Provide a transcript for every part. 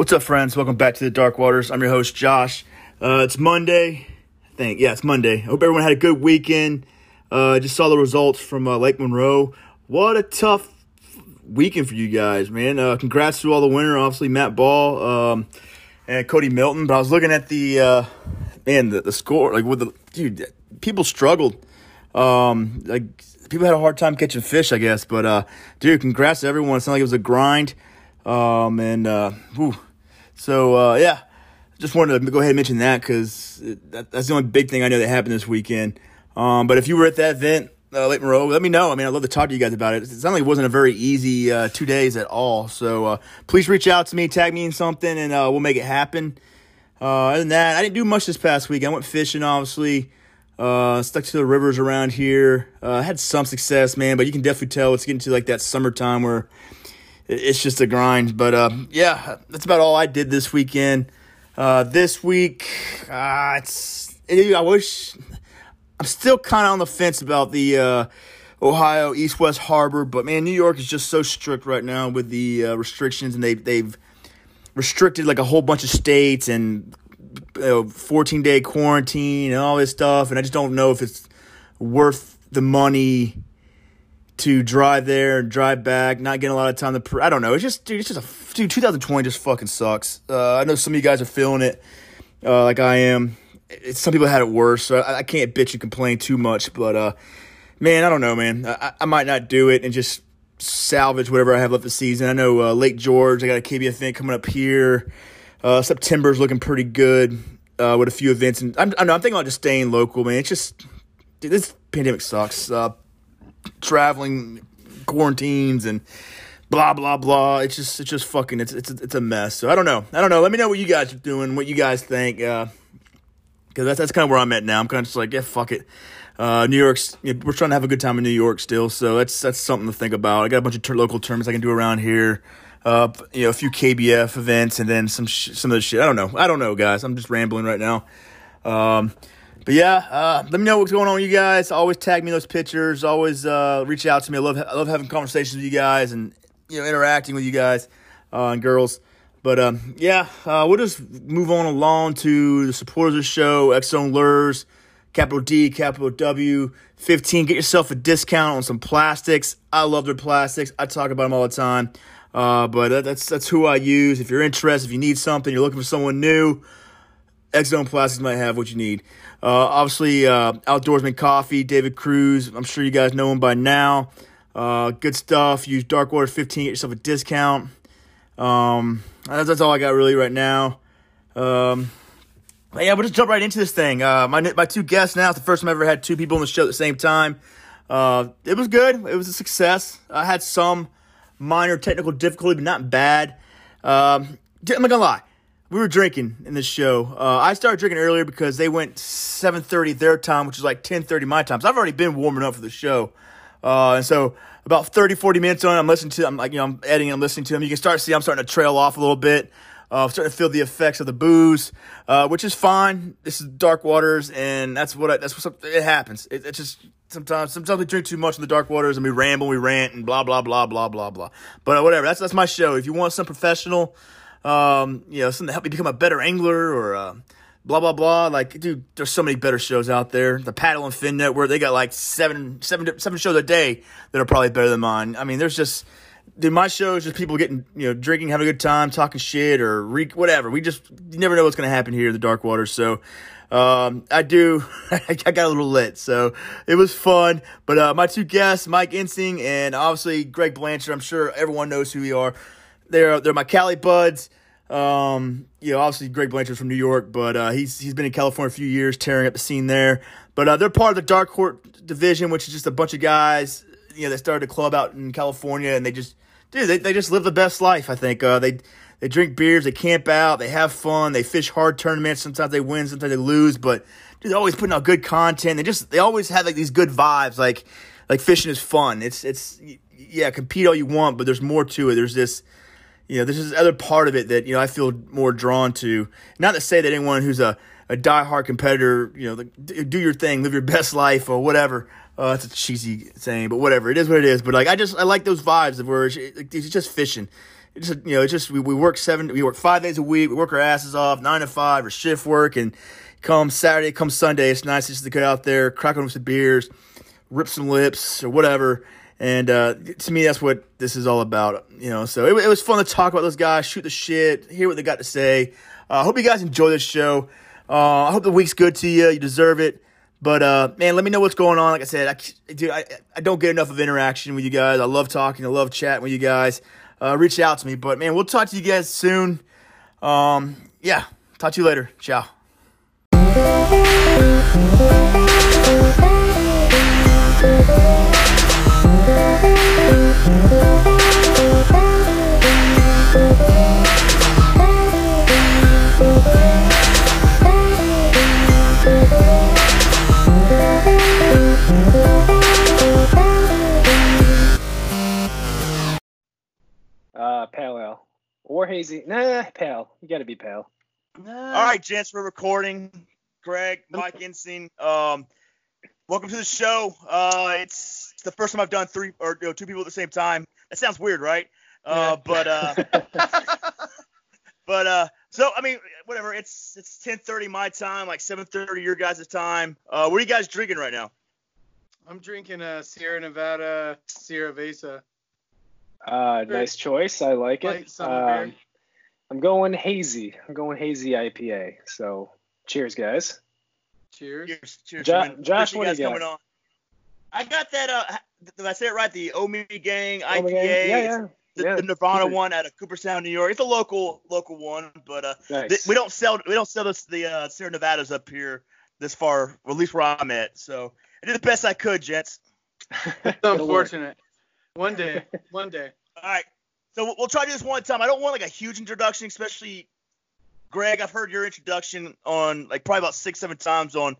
What's up, friends? Welcome back to the Dark Waters. I'm your host, Josh. Uh, it's Monday. I think, yeah, it's Monday. I hope everyone had a good weekend. Uh, just saw the results from uh, Lake Monroe. What a tough weekend for you guys, man. Uh, congrats to all the winner, obviously Matt Ball um, and Cody Milton. But I was looking at the uh, man, the, the score, like with the dude, people struggled. Um, like people had a hard time catching fish, I guess. But uh, dude, congrats to everyone. It sounded like it was a grind. Um, and uh, whew. So uh, yeah, just wanted to go ahead and mention that because that, that's the only big thing I know that happened this weekend. Um, but if you were at that event, uh, Lake Monroe, let me know. I mean, I'd love to talk to you guys about it. It sounded like it wasn't a very easy uh, two days at all. So uh, please reach out to me, tag me in something, and uh, we'll make it happen. Uh, other than that, I didn't do much this past week. I went fishing, obviously. Uh, stuck to the rivers around here. Uh, had some success, man, but you can definitely tell it's getting to like that summertime where it's just a grind. But uh, yeah, that's about all I did this weekend. Uh, this week, uh, it's I wish I'm still kind of on the fence about the uh, Ohio East West Harbor, but man, New York is just so strict right now with the uh, restrictions, and they they've restricted like a whole bunch of states and 14 day quarantine and all this stuff, and I just don't know if it's worth the money to drive there and drive back, not getting a lot of time to. Pr- I don't know. It's just, dude, it's just a dude. 2020 just fucking sucks. Uh, I know some of you guys are feeling it, uh, like I am some people had it worse, so I, I, can't bitch and complain too much. But uh, man, I don't know, man. I, I, might not do it and just salvage whatever I have left the season. I know uh, Lake George, I got a KB event coming up here. Uh, September's looking pretty good uh, with a few events, and I'm, I know I'm thinking about just staying local, man. It's just dude, this pandemic sucks. Traveling, quarantines, and blah blah blah. It's just it's just fucking it's it's it's a mess. So I don't know. I don't know. Let me know what you guys are doing, what you guys think. Uh, because that's that's kind of where I'm at now. I'm kind of just like, yeah, fuck it. Uh, New York's you know, we're trying to have a good time in New York still, so that's that's something to think about. I got a bunch of ter- local tournaments I can do around here. Uh, you know, a few KBF events, and then some sh- some of the shit. I don't know. I don't know, guys. I'm just rambling right now. Um, but yeah, uh, let me know what's going on with you guys. Always tag me those pictures. Always uh, reach out to me. I love I love having conversations with you guys and you know interacting with you guys uh, and girls. But um, yeah, uh, we'll just move on along to the supporters of the show, Zone Lures, capital D, capital W, 15. Get yourself a discount on some plastics. I love their plastics. I talk about them all the time. Uh, but that's that's who I use. If you're interested, if you need something, you're looking for someone new, Zone Plastics might have what you need. Uh, obviously, uh, Outdoorsman Coffee, David Cruz. I'm sure you guys know him by now. Uh, good stuff. Use Dark Water 15, get yourself a discount. Um, that's, that's all I got really right now. Um, yeah, we'll just jump right into this thing. Uh, my my two guests now. It's the first time I ever had two people on the show at the same time. Uh, it was good. It was a success. I had some minor technical difficulty, but not bad. Um, I'm not gonna lie. We were drinking in this show. Uh, I started drinking earlier because they went 7:30 their time, which is like 10:30 my time. So I've already been warming up for the show, uh, and so about 30, 40 minutes on, I'm listening to, I'm like, you know, I'm editing, I'm listening to them. You can start to see I'm starting to trail off a little bit. Uh, I'm starting to feel the effects of the booze, uh, which is fine. This is dark waters, and that's what I, that's what it happens. It, it's just sometimes sometimes we drink too much in the dark waters and we ramble, we rant, and blah blah blah blah blah blah. But uh, whatever. That's that's my show. If you want some professional, um, you know, something to help you become a better angler or uh, blah blah blah. Like, dude, there's so many better shows out there. The Paddle and Fin Network, they got like seven, seven, seven shows a day that are probably better than mine. I mean, there's just, dude, my show is just people getting, you know, drinking, having a good time, talking shit or re- whatever. We just you never know what's gonna happen here in the dark water. So. Um, I do. I got a little lit, so it was fun. But uh, my two guests, Mike Ensign and obviously Greg Blanchard. I'm sure everyone knows who we are. They're they're my Cali buds. Um, you know, obviously Greg Blanchard's from New York, but uh, he's he's been in California a few years, tearing up the scene there. But uh, they're part of the Dark Horse division, which is just a bunch of guys, you know, that started a club out in California, and they just, dude, they, they just live the best life. I think uh, they they drink beers, they camp out, they have fun, they fish hard tournaments. Sometimes they win, sometimes they lose, but dude, they're always putting out good content. They just they always have like these good vibes, like like fishing is fun. It's it's yeah, compete all you want, but there's more to it. There's this you know, this is other part of it that, you know, I feel more drawn to. Not to say that anyone who's a, a diehard competitor, you know, like, do your thing, live your best life or whatever. Uh, a cheesy saying, but whatever. It is what it is. But like, I just, I like those vibes of where it's, it's just fishing. it's just, you know, it's just we, we work seven, we work five days a week, we work our asses off, nine to five or shift work, and come Saturday, come Sunday, it's nice just to get out there, crack on some beers, rip some lips or whatever. And uh, to me, that's what this is all about, you know. So it, it was fun to talk about those guys, shoot the shit, hear what they got to say. I uh, hope you guys enjoy this show. Uh, I hope the week's good to you. You deserve it. But uh, man, let me know what's going on. Like I said, I, dude, I, I don't get enough of interaction with you guys. I love talking. I love chatting with you guys. Uh, reach out to me. But man, we'll talk to you guys soon. Um, yeah, talk to you later. Ciao. Uh, pale ale or hazy. Nah, pale. You got to be pale. Nah. All right, gents, we're recording. Greg, Mike Ensign. Um, welcome to the show. Uh, it's, it's the first time I've done three or you know, two people at the same time. That sounds weird, right? Uh, yeah. but uh, but uh, so I mean, whatever. It's it's 10:30 my time, like 7:30 your guys' time. Uh, what are you guys drinking right now? I'm drinking a Sierra Nevada Cerveza. Uh, nice choice. I like it. Um, I'm going hazy. I'm going hazy IPA. So Cheers, guys. Cheers. Cheers. Cheers. Jo- Josh, what are you got? On. I got that. Uh, did I say it right? The Ommegang IPA. Ommegang. Yeah, yeah. The, yeah. the, Nirvana one out of Cooperstown, New York. It's a local local one, but uh, nice. th- we don't sell we don't sell this, the uh, Sierra Nevadas up here this far, at least where I'm at. So I did the best I could, gents. it's unfortunate. One day, one day. All right. So we'll try to do this one time. I don't want like a huge introduction, especially Greg, I've heard your introduction on like probably about six, seven times on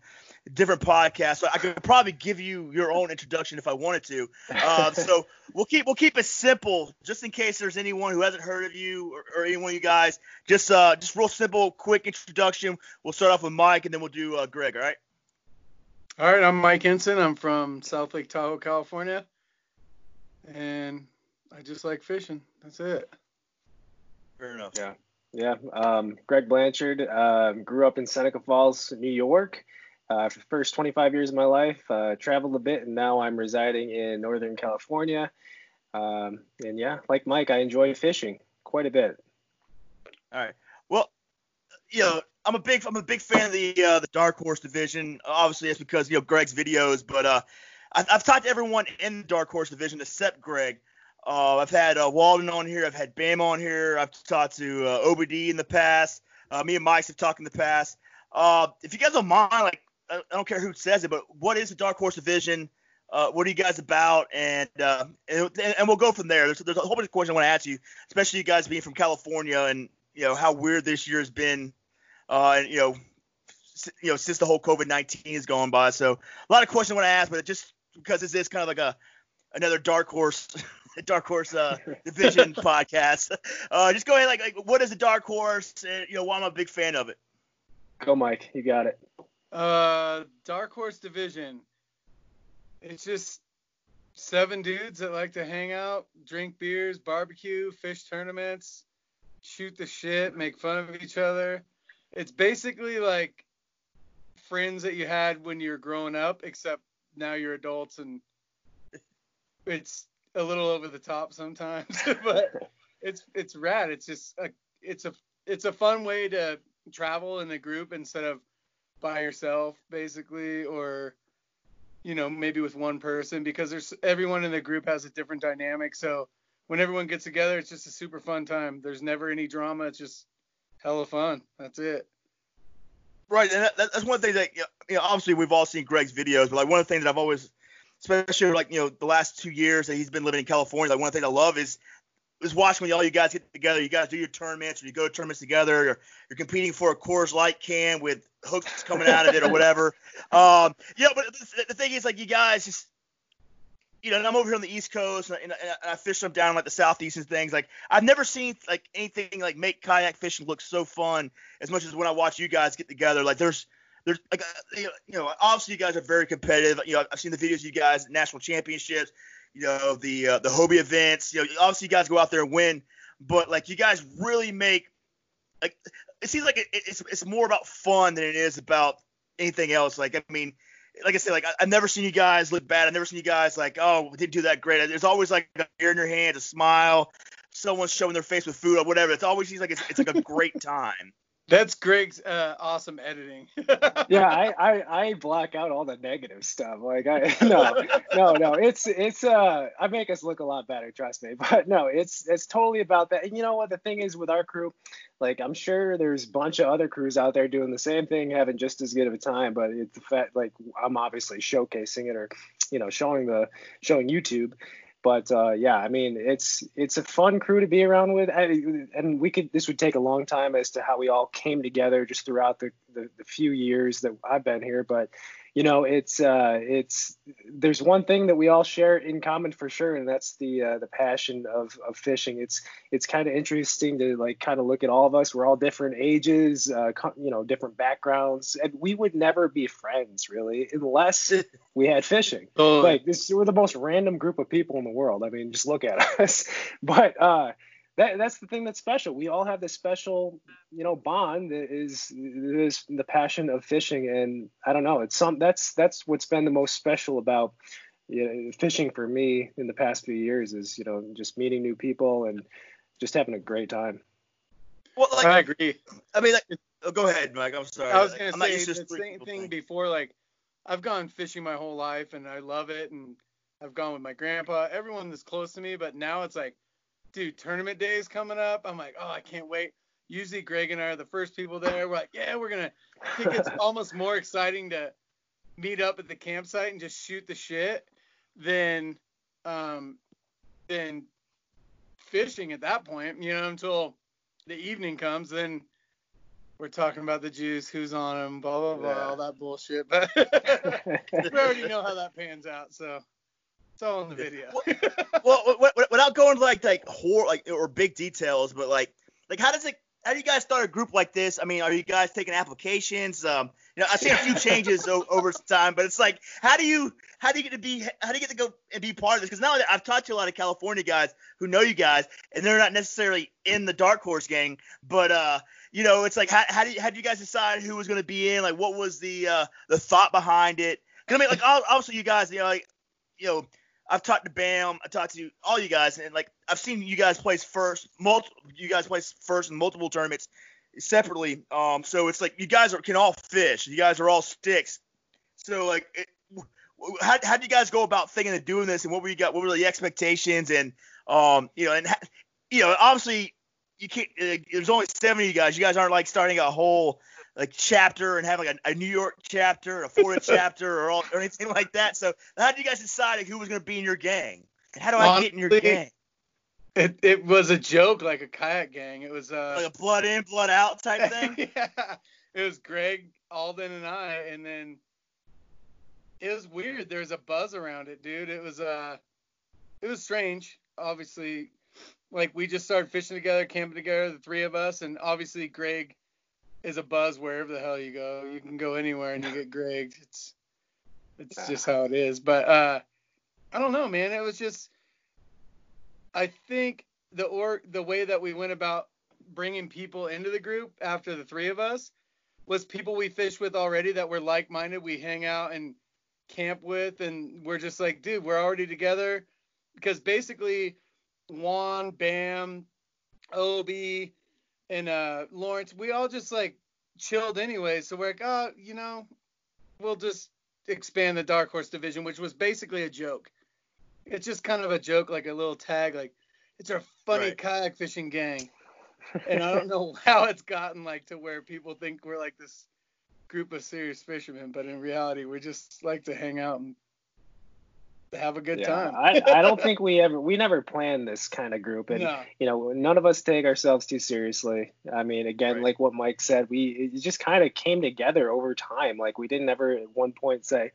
different podcasts. So I could probably give you your own introduction if I wanted to. Uh, so we'll keep we'll keep it simple, just in case there's anyone who hasn't heard of you or, or any one of you guys. Just uh, just real simple, quick introduction. We'll start off with Mike, and then we'll do uh, Greg. All right. All right. I'm Mike Ensign. I'm from South Lake Tahoe, California, and I just like fishing. That's it. Fair enough. Yeah. Yeah, um, Greg Blanchard uh, grew up in Seneca Falls, New York. Uh, for the first 25 years of my life, uh, traveled a bit, and now I'm residing in Northern California. Um, and yeah, like Mike, I enjoy fishing quite a bit. All right. Well, you know, I'm a big I'm a big fan of the uh, the Dark Horse division. Obviously, it's because you know Greg's videos, but uh, I've, I've talked to everyone in the Dark Horse division except Greg. Uh, I've had uh, Walden on here. I've had Bam on here. I've talked to uh, OBD in the past. Uh, me and Mike have talked in the past. Uh, if you guys don't mind, like I don't care who says it, but what is the Dark Horse Division? Uh, what are you guys about? And, uh, and and we'll go from there. There's, there's a whole bunch of questions I want to ask you, especially you guys being from California and you know how weird this year has been, uh, and you know, you know since the whole COVID nineteen has gone by. So a lot of questions I want to ask, but just because this is kind of like a another Dark Horse Dark Horse uh, Division podcast. Uh, just go ahead, like, like, what is the Dark Horse? And, you know, why I'm a big fan of it. Go, Mike. You got it. Uh, Dark Horse Division. It's just seven dudes that like to hang out, drink beers, barbecue, fish tournaments, shoot the shit, make fun of each other. It's basically like friends that you had when you were growing up, except now you're adults and it's a little over the top sometimes, but it's it's rad. It's just a it's a it's a fun way to travel in a group instead of by yourself basically or you know maybe with one person because there's everyone in the group has a different dynamic. So when everyone gets together it's just a super fun time. There's never any drama. It's just hella fun. That's it. Right and that, that's one thing that you know obviously we've all seen greg's videos but like one of the things that i've always especially like you know the last two years that he's been living in California. Like one thing I love is is watching when all you guys get together. You guys do your tournaments, or you go to tournaments together, or you're competing for a Coors Light can with hooks coming out of it, or whatever. Um, yeah, but the thing is, like you guys just. You know, and I'm over here on the East Coast, and, and, and I fish them down like the Southeast and things. Like I've never seen like anything like make kayak fishing look so fun as much as when I watch you guys get together. Like there's there's like uh, you know obviously you guys are very competitive. You know I've seen the videos you guys national championships, you know the uh, the Hobie events. You know obviously you guys go out there and win, but like you guys really make like it seems like it, it's it's more about fun than it is about anything else. Like I mean, like I said, like I, have never seen you guys look bad. I've never seen you guys like, oh, we didn't do that great. There's always like a beer in your hand, a smile, someone's showing their face with food or whatever. It's always seems like it's, it's like a great time. That's Greg's uh, awesome editing. yeah, I, I I black out all the negative stuff. Like I no no no it's it's uh I make us look a lot better, trust me. But no, it's it's totally about that. And you know what the thing is with our crew, like I'm sure there's a bunch of other crews out there doing the same thing, having just as good of a time. But it's the fact like I'm obviously showcasing it or you know showing the showing YouTube but uh, yeah, I mean, it's it's a fun crew to be around with, and we could this would take a long time as to how we all came together just throughout the, the, the few years that I've been here. But you know, it's uh, it's there's one thing that we all share in common for sure, and that's the uh, the passion of, of fishing. It's it's kind of interesting to like kind of look at all of us. We're all different ages, uh, you know, different backgrounds, and we would never be friends really unless we had fishing. Oh. Like this, we're the most random group of people in the world. I mean, just look at us. but uh, that that's the thing that's special. We all have this special, you know, bond that is is the passion of fishing, and I don't know. It's some that's that's what's been the most special about you know, fishing for me in the past few years is you know just meeting new people and just having a great time. Well, like, I agree. I mean, like, oh, go ahead, Mike. I'm sorry. I was gonna I'm say the same thing before. Like, I've gone fishing my whole life and I love it, and I've gone with my grandpa, everyone that's close to me. But now it's like dude, tournament day is coming up. I'm like, oh, I can't wait. Usually Greg and I are the first people there. We're like, yeah, we're gonna. I think it's almost more exciting to meet up at the campsite and just shoot the shit than um than fishing at that point. You know, until the evening comes, then we're talking about the juice, who's on them, blah blah blah, yeah. all that bullshit. But we already know how that pans out, so it's all in the video. well, without going like like horror like or big details, but like like how does it? How do you guys start a group like this? I mean, are you guys taking applications? Um, you know, I've seen a few changes o- over time, but it's like, how do you how do you get to be how do you get to go and be part of this? Because now I've talked to a lot of California guys who know you guys, and they're not necessarily in the Dark Horse gang, but uh, you know, it's like how how do you, how do you guys decide who was going to be in? Like, what was the uh the thought behind it? Cause I mean, like also you guys, you know, like you know I've talked to Bam, I talked to all you guys, and like I've seen you guys place first, multiple you guys place first in multiple tournaments separately. Um, so it's like you guys are, can all fish. You guys are all sticks. So like, it, how how do you guys go about thinking of doing this, and what were you got? What were the expectations, and um, you know, and you know, obviously you can't. Uh, there's only 70 you guys. You guys aren't like starting a whole like chapter and have like a, a New York chapter, a Florida chapter, or, all, or anything like that. So how did you guys decide who was going to be in your gang? And how do I get in your gang? It, it was a joke, like a kayak gang. It was uh, like a blood in, blood out type thing. yeah, it was Greg, Alden, and I, and then it was weird. There was a buzz around it, dude. It was uh, it was strange. Obviously, like we just started fishing together, camping together, the three of us, and obviously Greg is a buzz wherever the hell you go. You can go anywhere and you get Greg. It's it's just how it is. But uh, I don't know, man. It was just I think the or the way that we went about bringing people into the group after the three of us was people we fished with already that were like-minded. We hang out and camp with, and we're just like, dude, we're already together. Because basically, Juan, Bam, Obi, and uh, Lawrence, we all just like chilled anyway. So we're like, oh, you know, we'll just expand the Dark Horse division, which was basically a joke. It's just kind of a joke, like a little tag, like it's our funny right. kayak fishing gang. And I don't know how it's gotten like to where people think we're like this group of serious fishermen, but in reality, we just like to hang out and have a good yeah, time. I, I don't think we ever we never planned this kind of group, and no. you know none of us take ourselves too seriously. I mean, again, right. like what Mike said, we it just kind of came together over time. Like we didn't ever at one point say,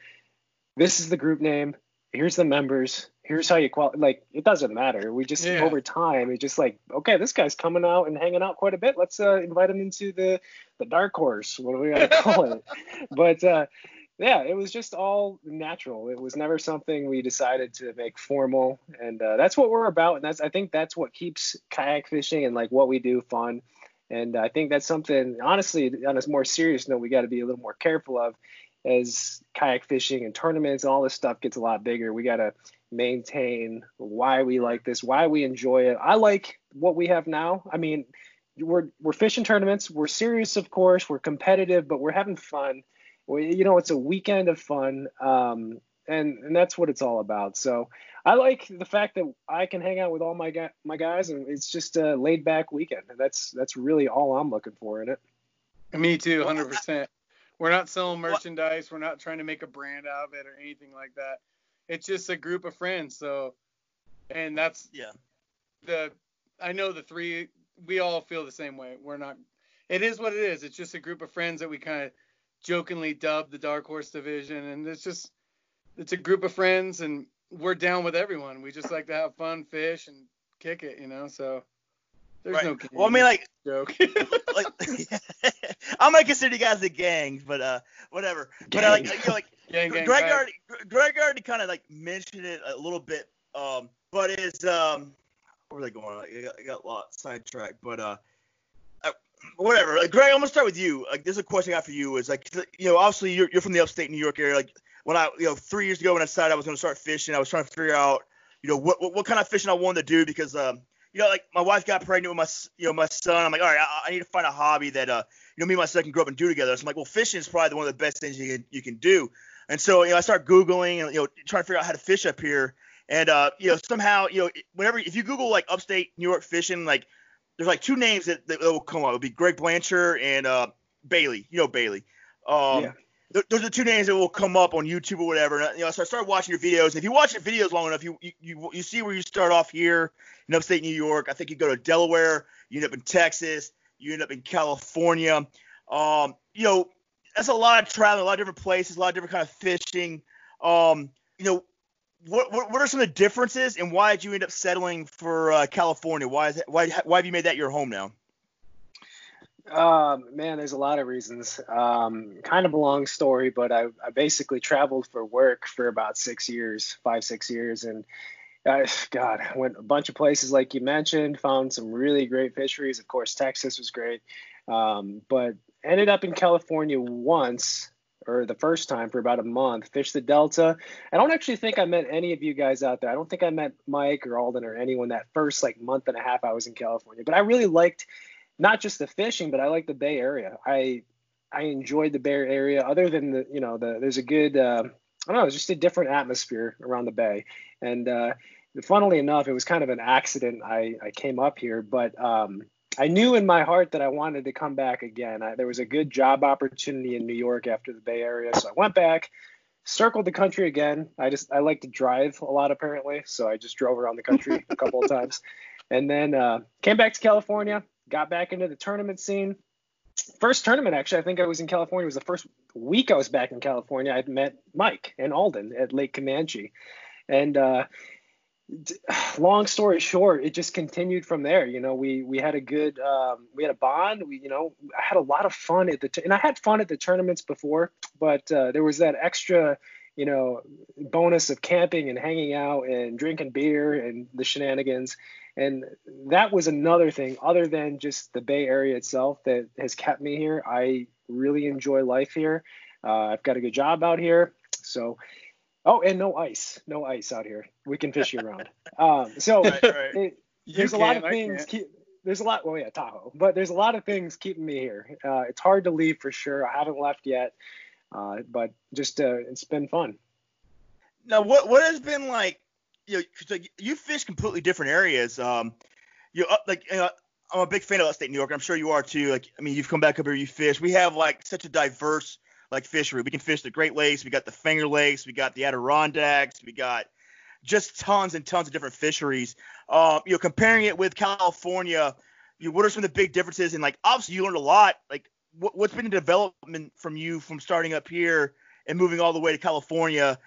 "This is the group name. Here's the members. Here's how you qualify." Like it doesn't matter. We just yeah. over time, it's just like, okay, this guy's coming out and hanging out quite a bit. Let's uh, invite him into the the dark horse. What do we gotta call it? but uh, yeah, it was just all natural. It was never something we decided to make formal, and uh, that's what we're about. And that's I think that's what keeps kayak fishing and like what we do fun. And I think that's something, honestly, on a more serious note, we got to be a little more careful of as kayak fishing and tournaments and all this stuff gets a lot bigger. We got to maintain why we like this, why we enjoy it. I like what we have now. I mean, we're we're fishing tournaments. We're serious, of course. We're competitive, but we're having fun. We, you know, it's a weekend of fun, um, and and that's what it's all about. So I like the fact that I can hang out with all my guy, my guys, and it's just a laid back weekend. And that's that's really all I'm looking for in it. Me too, hundred percent. We're not selling merchandise. We're not trying to make a brand out of it or anything like that. It's just a group of friends. So, and that's yeah. The I know the three we all feel the same way. We're not. It is what it is. It's just a group of friends that we kind of jokingly dubbed the Dark Horse Division, and it's just it's a group of friends, and we're down with everyone. We just like to have fun, fish, and kick it, you know. So there's right. no. Well, I mean, like joke. like I might consider you guys a gang, but uh, whatever. Gang. But uh, like, you know, like gang, gang, Greg already, Greg already kind of like mentioned it a little bit. Um, but is um, where they going? I got, I got a lot sidetracked, but uh, whatever. Like, Greg, I'm gonna start with you. Like, this is a question I got for you. Is like, you know, obviously you're, you're from the upstate New York area. Like, when I, you know, three years ago when I decided I was gonna start fishing, I was trying to figure out, you know, what what, what kind of fishing I wanted to do because um, you know, like my wife got pregnant with my, you know, my son. I'm like, all right, I, I need to find a hobby that uh, you know, me and my son can grow up and do together. So I'm like, well, fishing is probably one of the best things you can you can do. And so, you know, I start googling and you know, trying to figure out how to fish up here. And uh, you know, somehow, you know, whenever if you Google like upstate New York fishing, like there's like two names that, that will come up. It'll be Greg Blanchard and uh, Bailey. You know Bailey. Um, yeah. Th- those are two names that will come up on YouTube or whatever. And, you know, so I started watching your videos. And if you watch your videos long enough, you, you you you see where you start off here in upstate New York. I think you go to Delaware, you end up in Texas, you end up in California. Um, you know, that's a lot of traveling, a lot of different places, a lot of different kind of fishing. Um, you know, what, what, are some of the differences, and why did you end up settling for uh, California? Why is it, why why have you made that your home now? Um, man, there's a lot of reasons. Um, kind of a long story, but I, I basically traveled for work for about six years, five six years, and I, God, I went a bunch of places like you mentioned. Found some really great fisheries. Of course, Texas was great, um, but ended up in California once or the first time for about a month, fish the Delta. I don't actually think I met any of you guys out there. I don't think I met Mike or Alden or anyone that first like month and a half I was in California. But I really liked not just the fishing, but I liked the Bay Area. I I enjoyed the Bay Area. Other than the you know the there's a good uh, I don't know, it's just a different atmosphere around the Bay. And uh, funnily enough, it was kind of an accident. I I came up here, but um, I knew in my heart that I wanted to come back again. I, there was a good job opportunity in New York after the Bay Area, so I went back, circled the country again. I just I like to drive a lot apparently, so I just drove around the country a couple of times, and then uh, came back to California, got back into the tournament scene. First tournament actually, I think I was in California. It was the first week I was back in California. I'd met Mike and Alden at Lake Camanche, and uh, long story short, it just continued from there. You know, we we had a good um, we had a bond. We you know I had a lot of fun at the t- and I had fun at the tournaments before, but uh, there was that extra you know bonus of camping and hanging out and drinking beer and the shenanigans. And that was another thing other than just the Bay Area itself that has kept me here. I really enjoy life here. Uh, I've got a good job out here, so Oh, and no ice, no ice out here. We can fish year round. Um, so right, right. It, there's a lot of things. Keep, there's a lot. Well, yeah, Tahoe, but there's a lot of things keeping me here. Uh, it's hard to leave for sure. I haven't left yet, uh, but just uh, it's been fun. Now, what what has been like? You know, like you fish completely different areas. Um, you up like you I'm a big fan of upstate New York. I'm sure you are too. Like, I mean, you've come back up here, you fish. We have like such a diverse like fishery. We can fish the Great Lakes, we got the Finger Lakes, we got the Adirondacks, we got just tons and tons of different fisheries. Um, you know, comparing it with California, you know, what are some of the big differences? And like, obviously, you learned a lot. Like, what, what's been the development from you from starting up here and moving all the way to California?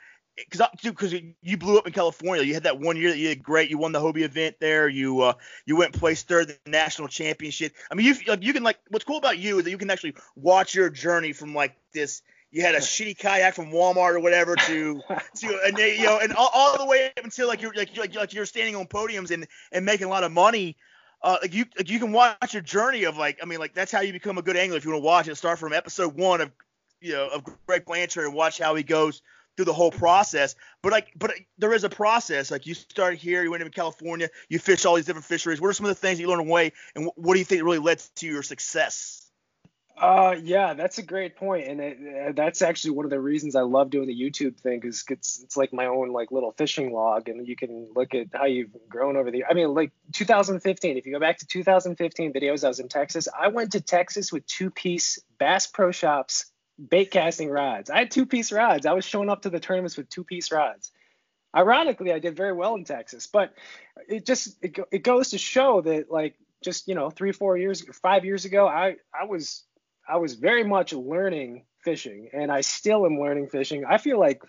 Because because you blew up in California. You had that one year that you did great. You won the Hobie event there. You uh, you went and placed third in the national championship. I mean, you like you can like what's cool about you is that you can actually watch your journey from like this you had a shitty kayak from Walmart or whatever to to and they, you know and all, all the way up until like you're like, like like you're standing on podiums and and making a lot of money. Uh, like you like you can watch your journey of like I mean like that's how you become a good angler if you want to watch it. Start from episode one of you know of Greg Blanchard and watch how he goes through the whole process. But like, but there is a process. Like you start here, you went into California, you fish all these different fisheries. What are some of the things you learned away, and what do you think really led to your success? Uh, yeah, that's a great point, and it, uh, that's actually one of the reasons I love doing the YouTube thing because it's it's like my own like little fishing log, and you can look at how you've grown over the. I mean, like 2015. If you go back to 2015 videos, I was in Texas. I went to Texas with two piece Bass Pro Shops bait casting rods. I had two piece rods. I was showing up to the tournaments with two piece rods. Ironically, I did very well in Texas, but it just it, it goes to show that like just you know three four years five years ago I I was I was very much learning fishing, and I still am learning fishing. I feel like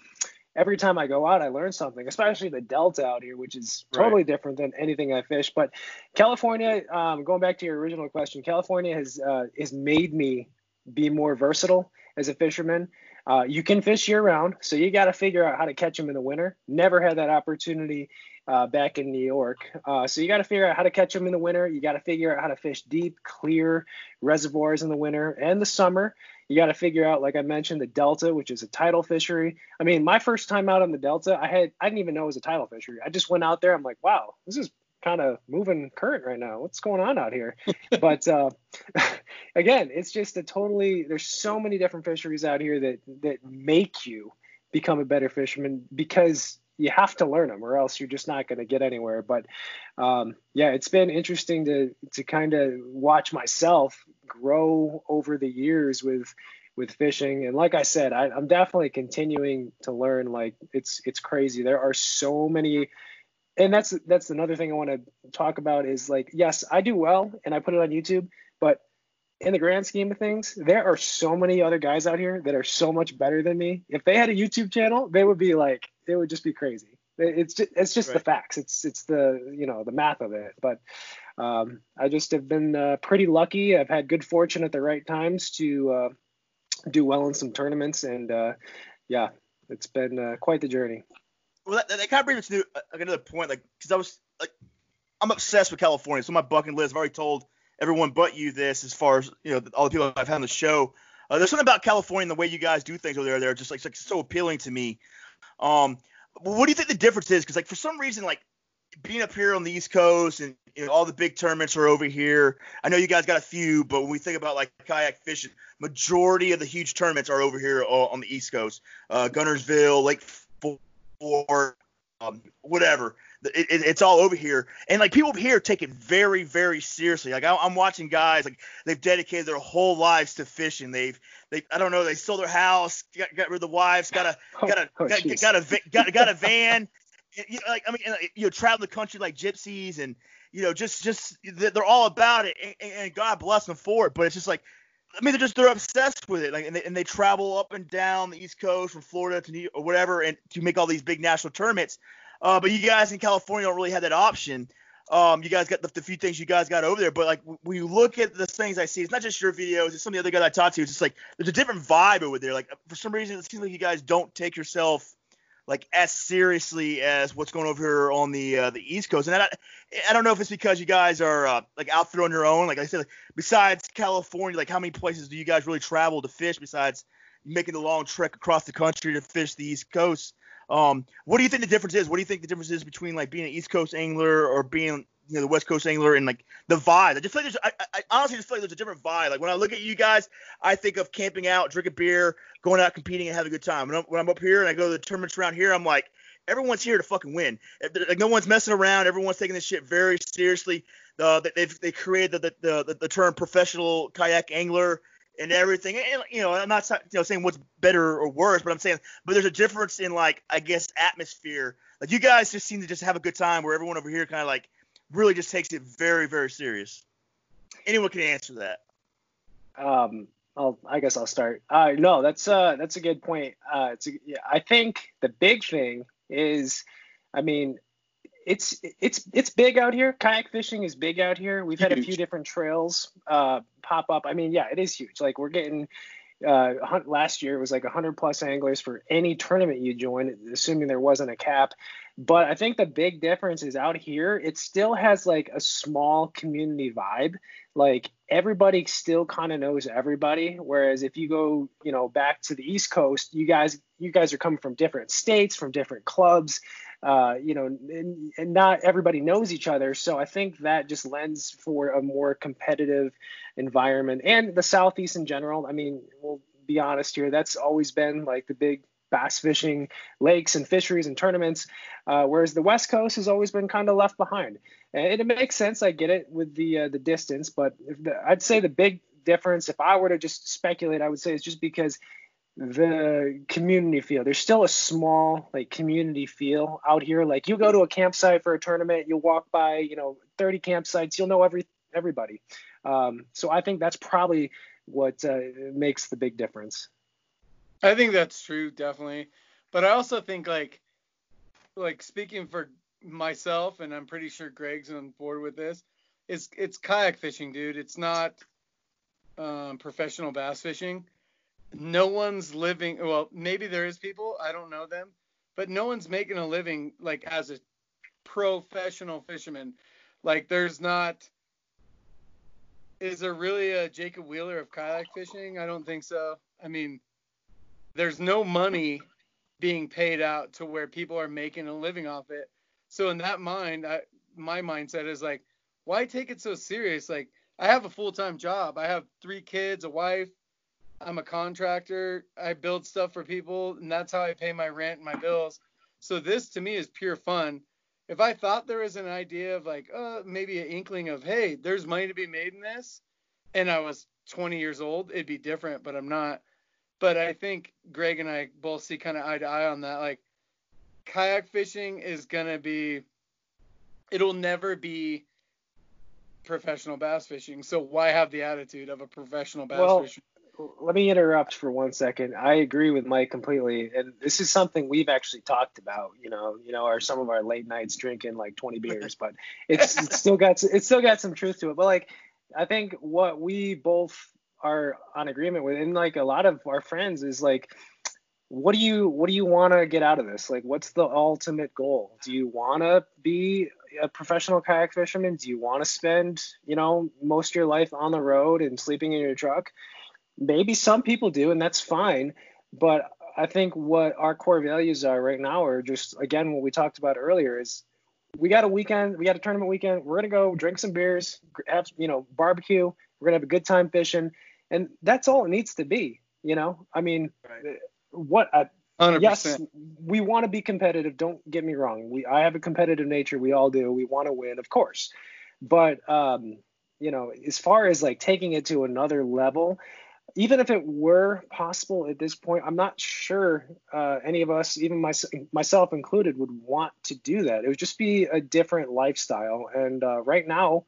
every time I go out, I learn something, especially the Delta out here, which is totally right. different than anything I fish. But California, um, going back to your original question, California has uh, has made me be more versatile as a fisherman. Uh, you can fish year round, so you got to figure out how to catch them in the winter. Never had that opportunity uh, back in New York. Uh, so you got to figure out how to catch them in the winter. You got to figure out how to fish deep, clear reservoirs in the winter and the summer. You got to figure out, like I mentioned, the Delta, which is a tidal fishery. I mean, my first time out on the Delta, I had I didn't even know it was a tidal fishery. I just went out there. I'm like, wow, this is kind of moving current right now. What's going on out here? but uh, again, it's just a totally. There's so many different fisheries out here that that make you become a better fisherman because you have to learn them or else you're just not going to get anywhere but um, yeah it's been interesting to to kind of watch myself grow over the years with with fishing and like i said I, i'm definitely continuing to learn like it's it's crazy there are so many and that's that's another thing i want to talk about is like yes i do well and i put it on youtube but in the grand scheme of things, there are so many other guys out here that are so much better than me. If they had a YouTube channel, they would be like, it would just be crazy. It's just, it's just right. the facts. It's it's the you know the math of it. But um, I just have been uh, pretty lucky. I've had good fortune at the right times to uh, do well in some tournaments, and uh, yeah, it's been uh, quite the journey. Well, that, that kind of brings me to uh, another point, like because I was like, I'm obsessed with California. So my bucket list. I've already told everyone but you this, as far as you know, all the people I've had on the show. Uh, there's something about California and the way you guys do things over there. They're just like, like so appealing to me. Um, what do you think the difference is? Because like for some reason, like being up here on the East Coast and you know, all the big tournaments are over here. I know you guys got a few, but when we think about like kayak fishing, majority of the huge tournaments are over here on the East Coast. Uh, Guntersville, Lake Fork, um, whatever. It, it, it's all over here, and like people here take it very, very seriously. Like I, am watching guys like they've dedicated their whole lives to fishing. They've they I don't know they sold their house, got, got rid of the wives, got a oh, got a oh, got, got, a got, got a van. you know, like I mean, you know, travel the country like gypsies, and you know, just just they're all about it, and, and God bless them for it. But it's just like I mean, they're just they're obsessed with it, like, and they, and they travel up and down the East Coast from Florida to New or whatever, and to make all these big national tournaments. Uh, but you guys in California don't really have that option. Um, you guys got the, the, few things you guys got over there, but like when you look at the things I see, it's not just your videos, it's some of the other guys I talked to. It's just like there's a different vibe over there. Like for some reason, it seems like you guys don't take yourself like as seriously as what's going over here on the uh, the East Coast. And I, I don't know if it's because you guys are uh, like out there on your own. Like I said, like, besides California, like how many places do you guys really travel to fish besides making the long trek across the country to fish the East Coast? Um, what do you think the difference is? What do you think the difference is between like being an East Coast angler or being you know the West Coast angler and like the vibe? I just feel like there's, I, I honestly just feel like there's a different vibe. Like when I look at you guys, I think of camping out, drinking beer, going out competing and having a good time. When I'm, when I'm up here and I go to the tournaments around here, I'm like everyone's here to fucking win. Like no one's messing around. Everyone's taking this shit very seriously. Uh, they've they created the, the the, the term professional kayak angler and everything. And you know, I'm not you know saying what's better or worse, but I'm saying, but there's a difference in like I guess atmosphere. Like you guys just seem to just have a good time, where everyone over here kind of like really just takes it very very serious. Anyone can answer that. Um, I'll, I guess I'll start. Uh, no, that's uh, that's a good point. Uh, it's a, yeah, I think the big thing is, I mean, it's it's it's big out here. Kayak fishing is big out here. We've huge. had a few different trails uh, pop up. I mean, yeah, it is huge. Like we're getting uh, last year it was like 100 plus anglers for any tournament you join, assuming there wasn't a cap. But I think the big difference is out here, it still has like a small community vibe. Like everybody still kind of knows everybody. Whereas if you go, you know, back to the East Coast, you guys, you guys are coming from different states, from different clubs. Uh, you know, and, and not everybody knows each other. So I think that just lends for a more competitive environment. And the Southeast in general, I mean, we'll be honest here, that's always been like the big bass fishing lakes and fisheries and tournaments, uh, whereas the West Coast has always been kind of left behind. And it makes sense. I get it with the uh, the distance, but the, I'd say the big difference, if I were to just speculate, I would say it's just because the community feel. There's still a small like community feel out here. Like you go to a campsite for a tournament, you'll walk by, you know, 30 campsites, you'll know every everybody. Um, so I think that's probably what uh, makes the big difference. I think that's true, definitely. But I also think like like speaking for myself, and I'm pretty sure Greg's on board with this. It's it's kayak fishing, dude. It's not um, professional bass fishing no one's living well maybe there is people i don't know them but no one's making a living like as a professional fisherman like there's not is there really a jacob wheeler of kayak fishing i don't think so i mean there's no money being paid out to where people are making a living off it so in that mind I, my mindset is like why take it so serious like i have a full-time job i have three kids a wife I'm a contractor. I build stuff for people, and that's how I pay my rent and my bills. So this to me is pure fun. If I thought there was an idea of like, uh, maybe an inkling of, hey, there's money to be made in this, and I was 20 years old, it'd be different. But I'm not. But I think Greg and I both see kind of eye to eye on that. Like, kayak fishing is gonna be, it'll never be professional bass fishing. So why have the attitude of a professional bass well, fisher? let me interrupt for one second. I agree with Mike completely, and this is something we've actually talked about. You know, you know, our some of our late nights drinking like 20 beers, but it's, it's still got it's still got some truth to it. But like, I think what we both are on agreement with, and like a lot of our friends, is like, what do you what do you want to get out of this? Like, what's the ultimate goal? Do you want to be a professional kayak fisherman? Do you want to spend, you know, most of your life on the road and sleeping in your truck? maybe some people do, and that's fine. But I think what our core values are right now are just again what we talked about earlier is we got a weekend, we got a tournament weekend. We're gonna go drink some beers, have you know barbecue. We're gonna have a good time fishing, and that's all it needs to be. You know, I mean, right. what? I, 100%. Yes, we want to be competitive. Don't get me wrong. We I have a competitive nature. We all do. We want to win, of course. But um, you know, as far as like taking it to another level, even if it were possible at this point, I'm not sure uh, any of us, even my, myself included, would want to do that. It would just be a different lifestyle. And uh, right now,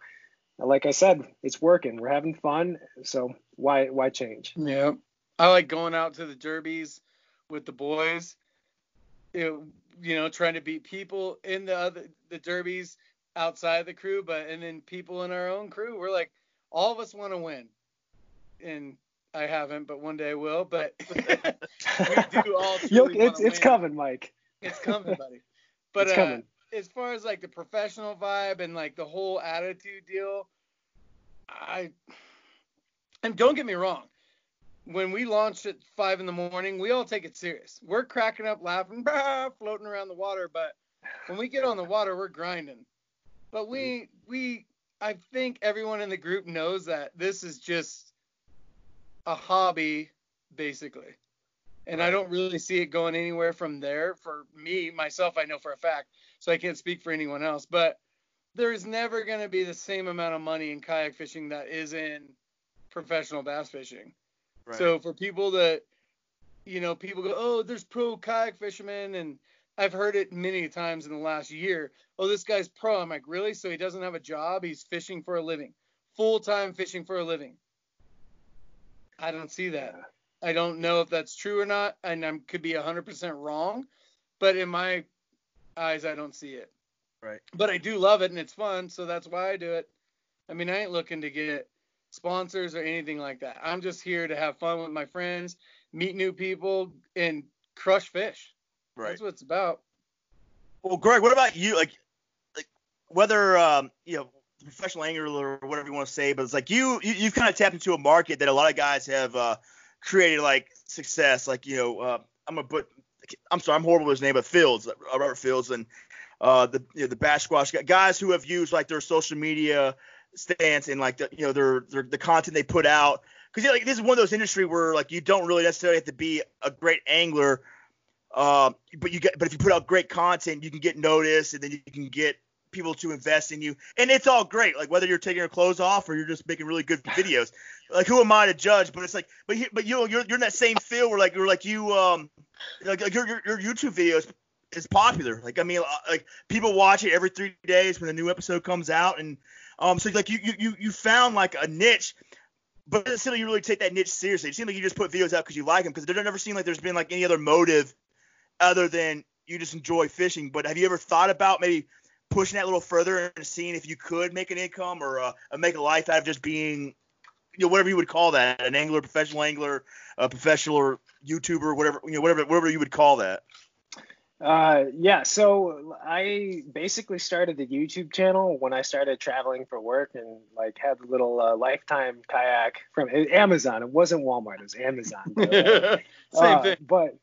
like I said, it's working. We're having fun. So why why change? Yeah, I like going out to the derbies with the boys. It, you know, trying to beat people in the other the derbies outside the crew, but and then people in our own crew. We're like, all of us want to win, and I haven't, but one day I will. But we do all. it's it's coming, Mike. It's coming, buddy. But it's uh, coming. As far as like the professional vibe and like the whole attitude deal, I and don't get me wrong. When we launched at five in the morning, we all take it serious. We're cracking up, laughing, bah, floating around the water. But when we get on the water, we're grinding. But we mm-hmm. we I think everyone in the group knows that this is just a hobby basically. And. I don't really see it going anywhere from there. For me, myself, I know for a fact, so I can't speak for anyone else. But there's never going to be the same amount of money in kayak fishing that is in professional bass fishing. Right. So for people that, you know, people go, oh, there's pro kayak fishermen, and I've heard it many times in the last year. Oh, this guy's pro. I'm like, really? So he doesn't have a job? He's fishing for a living, full time fishing for a living. I don't see that. I don't know if that's true or not, and I could be 100% wrong, but in my eyes, I don't see it. Right. But I do love it, and it's fun, so that's why I do it. I mean, I ain't looking to get sponsors or anything like that. I'm just here to have fun with my friends, meet new people, and crush fish. Right. That's what it's about. Well, Greg, what about you? Like, like whether um, you know professional angler or whatever you want to say, but it's like you, you you've kind of tapped into a market that a lot of guys have uh, created like success. Like you know, uh, I'm a but I'm sorry, I'm horrible with his name, but Fields, uh, Robert Fields, and uh, the you know, the bass squash guys who have used like their social media stance and like the you know their, their the content they put out because like this is one of those industry where like you don't really necessarily have to be a great angler um, but you get but if you put out great content you can get noticed and then you can get people to invest in you and it's all great like whether you're taking your clothes off or you're just making really good videos like who am i to judge but it's like but but you know you're, you're in that same field where like you're like you um like, like your, your your youtube videos is popular like i mean uh, like people watch it every three days when the new episode comes out and um, so like you you you found like a niche, but it doesn't seem like you really take that niche seriously. It seems like you just put videos out because you like them. Because there never seemed like there's been like any other motive other than you just enjoy fishing. But have you ever thought about maybe pushing that a little further and seeing if you could make an income or uh, make a life out of just being, you know, whatever you would call that, an angler, professional angler, a professional YouTuber, whatever, you know, whatever, whatever you would call that. Uh, yeah, so I basically started the YouTube channel when I started traveling for work and like had a little uh, lifetime kayak from Amazon. It wasn't Walmart, it was Amazon. same uh, thing. But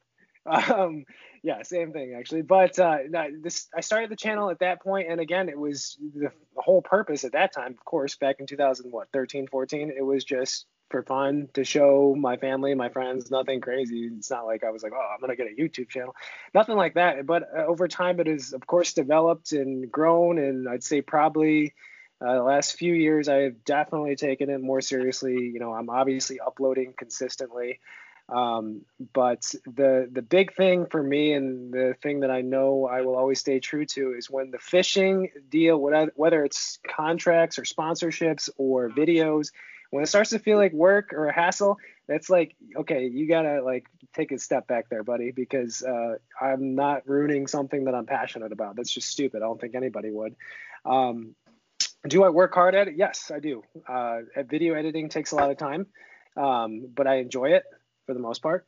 um, yeah, same thing actually. But uh, this I started the channel at that point, and again, it was the, the whole purpose at that time, of course, back in 2000, what 13, 14. It was just for fun to show my family, my friends, nothing crazy. It's not like I was like, oh, I'm gonna get a YouTube channel, nothing like that. But uh, over time, it has of course developed and grown, and I'd say probably uh, the last few years, I have definitely taken it more seriously. You know, I'm obviously uploading consistently. Um, but the the big thing for me and the thing that I know I will always stay true to is when the fishing deal, whether it's contracts or sponsorships or videos, when it starts to feel like work or a hassle, that's like, okay, you gotta like take a step back there, buddy, because uh, I'm not ruining something that I'm passionate about. That's just stupid. I don't think anybody would. Um, do I work hard at it? Yes, I do. Uh, video editing takes a lot of time, um, but I enjoy it for the most part.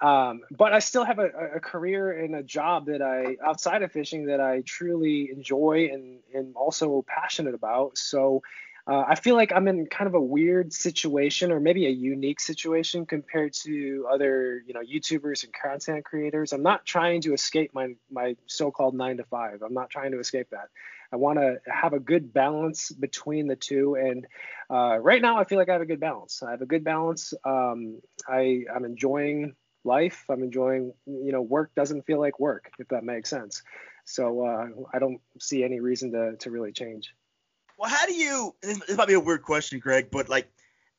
Um, but I still have a, a, career and a job that I outside of fishing that I truly enjoy and and also passionate about. So uh, I feel like I'm in kind of a weird situation, or maybe a unique situation compared to other, you know, YouTubers and content creators. I'm not trying to escape my my so-called nine to five. I'm not trying to escape that. I want to have a good balance between the two, and uh, right now I feel like I have a good balance. I have a good balance. Um, I I'm enjoying life. I'm enjoying, you know, work doesn't feel like work, if that makes sense. So uh, I don't see any reason to to really change. Well, how do you? This, might be a weird question, Greg, but like,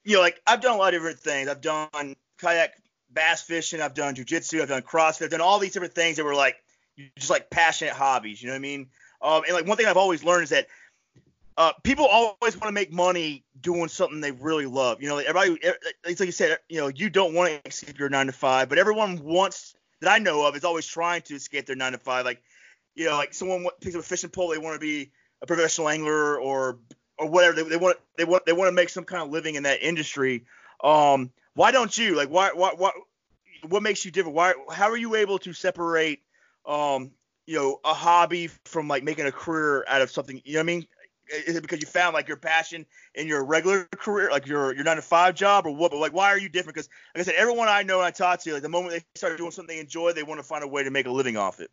you know, like I've done a lot of different things. I've done kayak bass fishing. I've done jujitsu. I've done CrossFit. I've done all these different things that were like just like passionate hobbies. You know what I mean? Um, and like one thing I've always learned is that uh, people always want to make money doing something they really love. You know, everybody, it's like you said, you know, you don't want to escape your nine to five, but everyone wants that I know of is always trying to escape their nine to five. Like, you know, like someone picks up a fishing pole, they want to be a professional angler or or whatever. They, they want they want they want to make some kind of living in that industry. Um, why don't you? Like, why why what what makes you different? Why how are you able to separate um you know a hobby from like making a career out of something? You know what I mean? Is it because you found like your passion in your regular career, like your your nine to five job, or what? But like, why are you different? Because like I said, everyone I know and I talk to, like the moment they start doing something they enjoy, they want to find a way to make a living off it.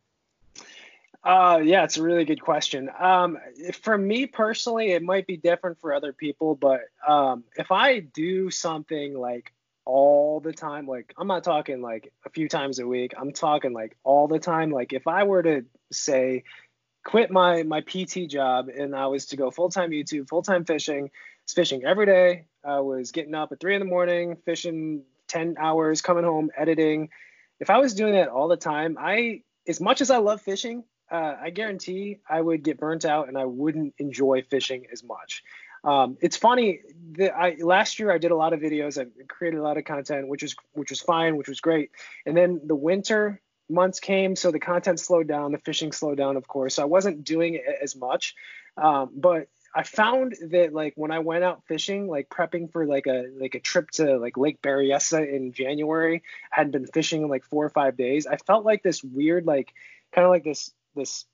Uh, yeah, it's a really good question. Um, for me personally, it might be different for other people, but um, if I do something like all the time, like I'm not talking like a few times a week, I'm talking like all the time. Like if I were to say, quit my my PT job and I was to go full time YouTube, full time fishing, fishing every day. I was getting up at three in the morning, fishing 10 hours, coming home, editing. If I was doing that all the time, I as much as I love fishing, uh, I guarantee I would get burnt out and I wouldn't enjoy fishing as much. Um, it's funny that I last year I did a lot of videos. I created a lot of content, which was which was fine, which was great. And then the winter months came, so the content slowed down, the fishing slowed down, of course. So I wasn't doing it as much. Um, but I found that like when I went out fishing, like prepping for like a like a trip to like Lake Berryessa in January, I hadn't been fishing in like four or five days. I felt like this weird like kind of like this this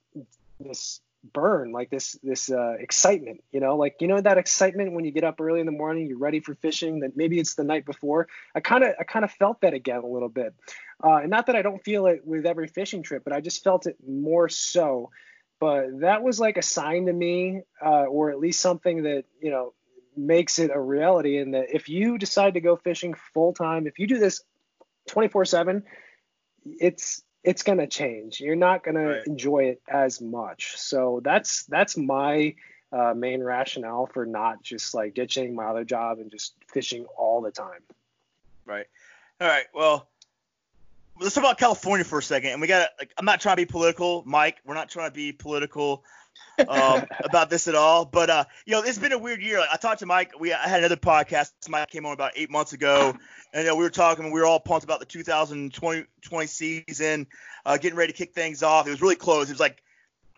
this burn like this this uh, excitement you know like you know that excitement when you get up early in the morning you're ready for fishing that maybe it's the night before. I kind of i kind of felt that again a little bit. Uh, and not that i don't feel it with every fishing trip but i just felt it more so. But that was like a sign to me uh, or at least something that you know makes it a reality and that if you decide to go fishing full time if you do this 24 7 it's it's going to change. You're not going right. to enjoy it as much. So that's that's my uh, main rationale for not just like ditching my other job and just fishing all the time. Right. All right. Well, let's talk about California for a second. And we got like I'm not trying to be political, Mike. We're not trying to be political um, about this at all. But uh, you know, it's been a weird year. Like, I talked to Mike. We I had another podcast. Mike came on about eight months ago, and you know, we were talking. We were all pumped about the 2020 season, uh, getting ready to kick things off. It was really close. It was like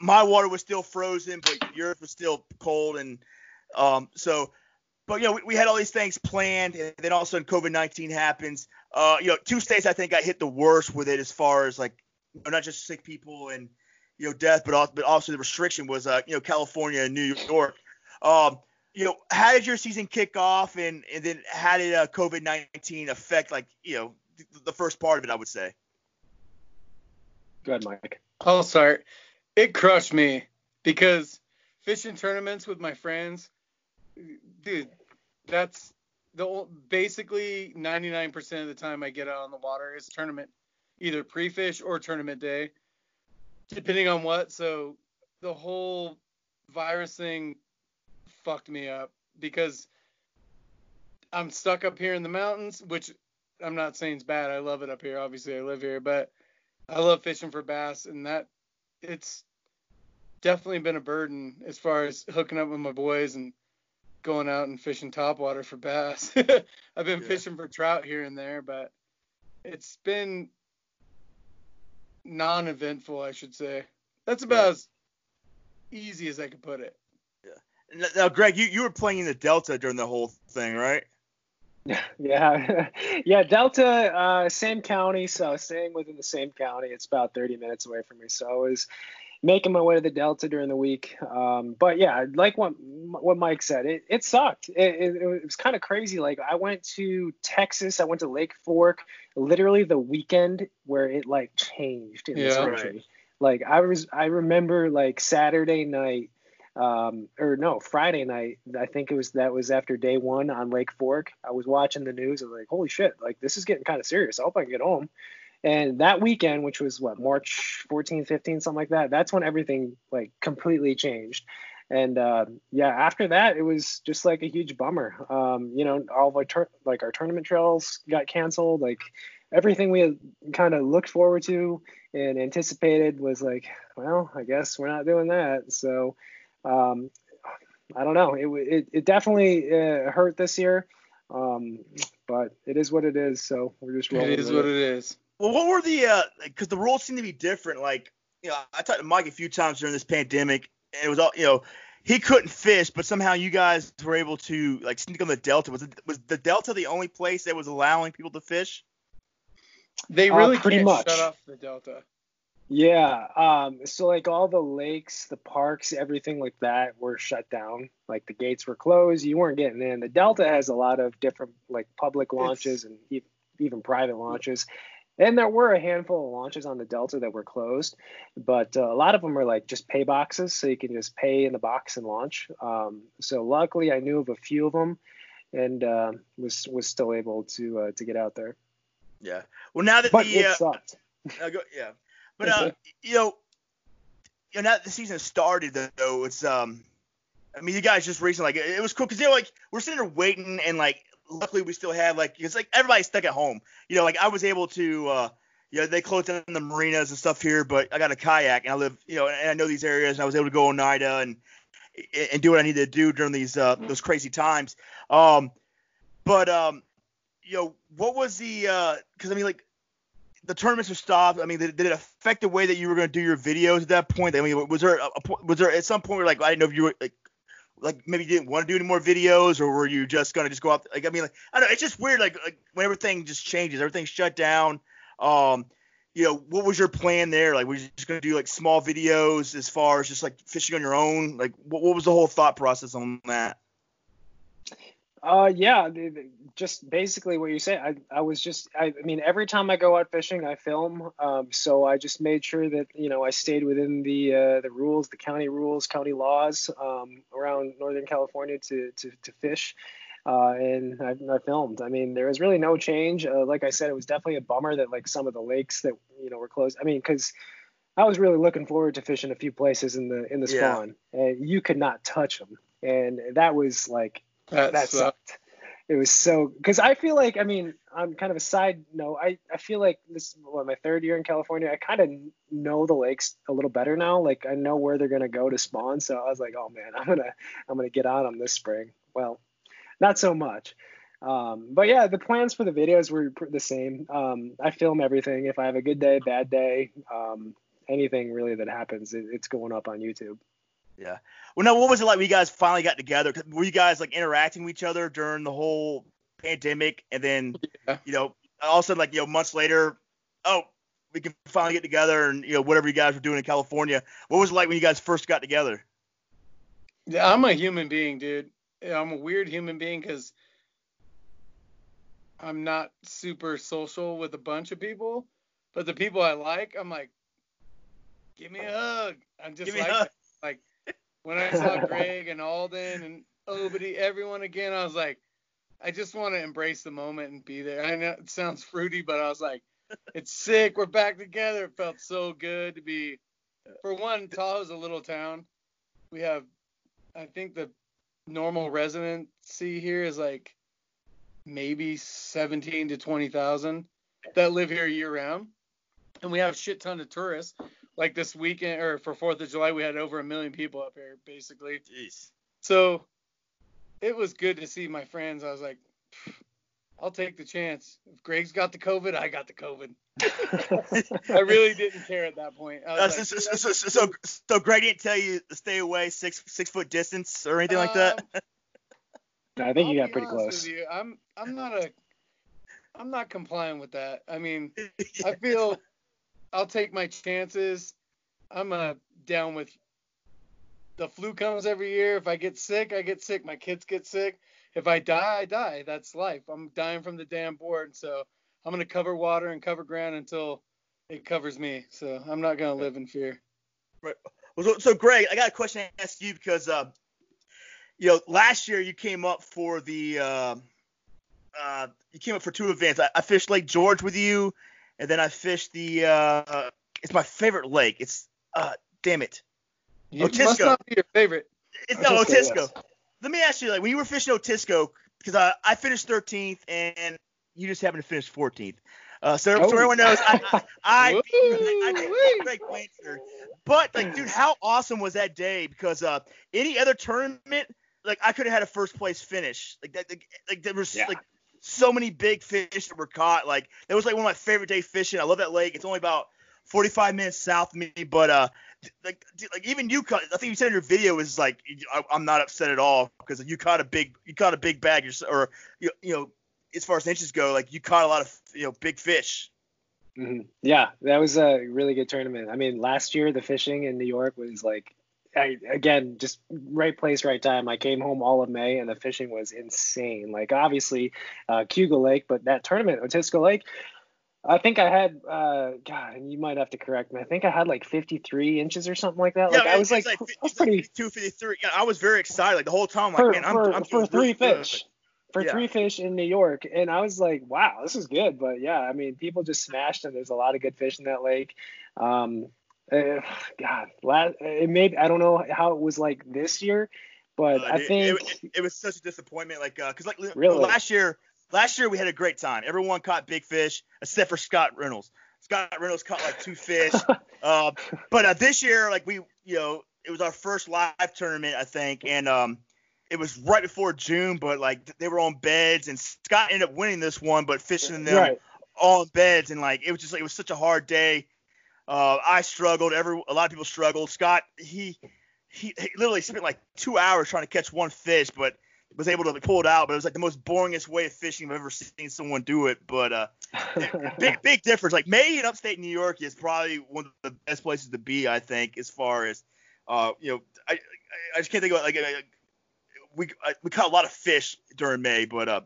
my water was still frozen, but yours was still cold, and um, so. But you know, we, we had all these things planned, and then all of a sudden COVID-19 happens. Uh, you know, two states I think I hit the worst with it as far as like not just sick people and you know, death, but also, but also the restriction was, uh, you know, California and New York. Um, you know, how did your season kick off, and and then how did uh, COVID nineteen affect, like, you know, the first part of it? I would say. Go ahead, Mike. I'll start. It crushed me because fishing tournaments with my friends, dude, that's the basically 99% of the time I get out on the water is tournament, either pre-fish or tournament day depending on what. So the whole virus thing fucked me up because I'm stuck up here in the mountains, which I'm not saying is bad. I love it up here. Obviously, I live here, but I love fishing for bass, and that it's definitely been a burden as far as hooking up with my boys and going out and fishing topwater for bass. I've been yeah. fishing for trout here and there, but it's been non-eventful, I should say. That's about as easy as I could put it. Yeah. Now, Greg, you, you were playing in the Delta during the whole thing, right? Yeah, yeah, Delta, uh, same county, so staying within the same county. It's about 30 minutes away from me, so I was making my way to the Delta during the week. Um, but yeah, like what what Mike said, it, it sucked. It, it, it was kind of crazy. Like I went to Texas, I went to Lake Fork, literally the weekend where it like changed in yeah, this country. Right. Like I was, I remember like Saturday night, um, or no, Friday night. I think it was that was after day one on Lake Fork. I was watching the news. I was like, holy shit, like this is getting kind of serious. I hope I can get home. And that weekend, which was what March 14, 15, something like that, that's when everything like completely changed. And uh, yeah, after that, it was just like a huge bummer. Um, you know, all of our tur- like our tournament trails got canceled. Like everything we had kind of looked forward to and anticipated was like, well, I guess we're not doing that. So um, I don't know. It it, it definitely uh, hurt this year, um, but it is what it is. So we're just rolling. It is what it. it is. Well, what were the uh? Because the rules seem to be different. Like, you know, I talked to Mike a few times during this pandemic, and it was all, you know, he couldn't fish, but somehow you guys were able to like sneak on the Delta. Was it was the Delta the only place that was allowing people to fish? They uh, really uh, pretty can't much. shut off the Delta. Yeah. Um. So like all the lakes, the parks, everything like that were shut down. Like the gates were closed. You weren't getting in. The Delta has a lot of different like public launches it's, and even private launches. And there were a handful of launches on the Delta that were closed, but uh, a lot of them are like just pay boxes, so you can just pay in the box and launch. Um, so luckily, I knew of a few of them, and uh, was was still able to uh, to get out there. Yeah. Well, now that but the it uh, sucked. Uh, go, yeah, but uh, you know, you know, now that the season started though, it's um, I mean, you guys just recently like it was cool because they're like we're sitting there waiting and like luckily we still have like it's like everybody's stuck at home. You know, like I was able to uh you know, they closed down the marinas and stuff here, but I got a kayak and I live, you know, and I know these areas and I was able to go Oneida and and do what I needed to do during these uh those crazy times. Um but um you know, what was the uh cuz I mean like the tournaments are stopped. I mean, did, did, it affect the way that you were going to do your videos at that point? I mean, was there a, a was there at some point where like I didn't know if you were like like maybe you didn't want to do any more videos, or were you just gonna just go out? Like I mean, like I don't know. It's just weird. Like, like when everything just changes, everything's shut down. Um, you know, what was your plan there? Like, were you just gonna do like small videos as far as just like fishing on your own? Like, what, what was the whole thought process on that? Uh, yeah, just basically what you say. I, I was just, I, I mean, every time I go out fishing, I film. Um, so I just made sure that you know I stayed within the uh, the rules, the county rules, county laws um, around Northern California to to, to fish. Uh, and I, I, filmed. I mean, there was really no change. Uh, like I said, it was definitely a bummer that like some of the lakes that you know were closed. I mean, because I was really looking forward to fishing a few places in the in the spawn, yeah. and you could not touch them, and that was like that, that sucked. It was so because I feel like I mean on kind of a side note I I feel like this what my third year in California I kind of know the lakes a little better now. Like I know where they're gonna go to spawn. So I was like oh man I'm gonna I'm gonna get on them this spring. Well not so much. Um, but yeah the plans for the videos were the same. Um, I film everything. If I have a good day bad day um, anything really that happens it, it's going up on YouTube. Yeah. Well, now, what was it like when you guys finally got together? Were you guys like interacting with each other during the whole pandemic, and then yeah. you know, all of a sudden, like you know, months later, oh, we can finally get together, and you know, whatever you guys were doing in California. What was it like when you guys first got together? Yeah, I'm a human being, dude. I'm a weird human being because I'm not super social with a bunch of people, but the people I like, I'm like, give me a hug. I'm just like, like when I saw Greg and Alden and Obity, everyone again, I was like, I just want to embrace the moment and be there. I know it sounds fruity, but I was like, it's sick. We're back together. It felt so good to be. For one, Tahoe's a little town. We have, I think the normal residency here is like maybe 17 to 20,000 that live here year round. And we have a shit ton of tourists like this weekend or for Fourth of July, we had over a million people up here, basically. Jeez. So it was good to see my friends. I was like, I'll take the chance. If Greg's got the COVID, I got the COVID. I really didn't care at that point. Uh, like, so, so, so, so, Greg didn't tell you to stay away six six foot distance or anything um, like that. Um, I think I'll you got pretty close. I'm I'm not a I'm not complying with that. I mean, I feel I'll take my chances. I'm uh, down with the flu comes every year. If I get sick, I get sick. My kids get sick. If I die, I die. That's life. I'm dying from the damn board. So I'm gonna cover water and cover ground until it covers me. So I'm not gonna live in fear. Right. So Greg, I got a question to ask you because uh, you know, last year you came up for the uh, uh, you came up for two events. I, I fished Lake George with you, and then I fished the. Uh, it's my favorite lake. It's uh, damn it. You Otisco. must not be your favorite. It's no Otisco. Yes. Let me ask you, like when you were fishing Otisco, because I, I finished 13th and you just happened to finish 14th. Uh, so, oh. so everyone knows I I, I, I, I Greg Blanchard. But like, dude, how awesome was that day? Because uh, any other tournament, like I could have had a first place finish. Like that, like, like there was yeah. like so many big fish that were caught. Like that was like one of my favorite day fishing. I love that lake. It's only about 45 minutes south of me, but uh, like like even you caught. I think you said in your video is like I, am not upset at all because you caught a big you caught a big bag or you you know as far as inches go, like you caught a lot of you know big fish. Mm-hmm. Yeah, that was a really good tournament. I mean, last year the fishing in New York was like I, again, just right place, right time. I came home all of May, and the fishing was insane. Like obviously, uh, Lake, but that tournament, Otisco Lake, I think I had, uh, God, and you might have to correct me. I think I had like 53 inches or something like that. Yeah, like I was like, like I was pretty. 253. Yeah, I was very excited. Like the whole time, like, for, man, I'm, I'm for three fish. For yeah. three fish in New York, and I was like, "Wow, this is good." But yeah, I mean, people just smashed, and there's a lot of good fish in that lake. Um, uh, God, last, it made I don't know how it was like this year, but uh, I it, think it, it, was such a disappointment. Like, uh, cause like really? last year, last year we had a great time. Everyone caught big fish, except for Scott Reynolds. Scott Reynolds caught like two fish. uh, but uh, this year, like we, you know, it was our first live tournament, I think, and um, it was right before June. But like they were on beds, and Scott ended up winning this one, but fishing them right. on beds, and like it was just like it was such a hard day uh, I struggled. Every a lot of people struggled. Scott he he, he literally spent like two hours trying to catch one fish, but was able to pull it out. But it was like the most boringest way of fishing I've ever seen someone do it. But uh, big big difference. Like May in upstate New York is probably one of the best places to be, I think, as far as uh, you know. I I just can't think of like uh, we we caught a lot of fish during May, but uh,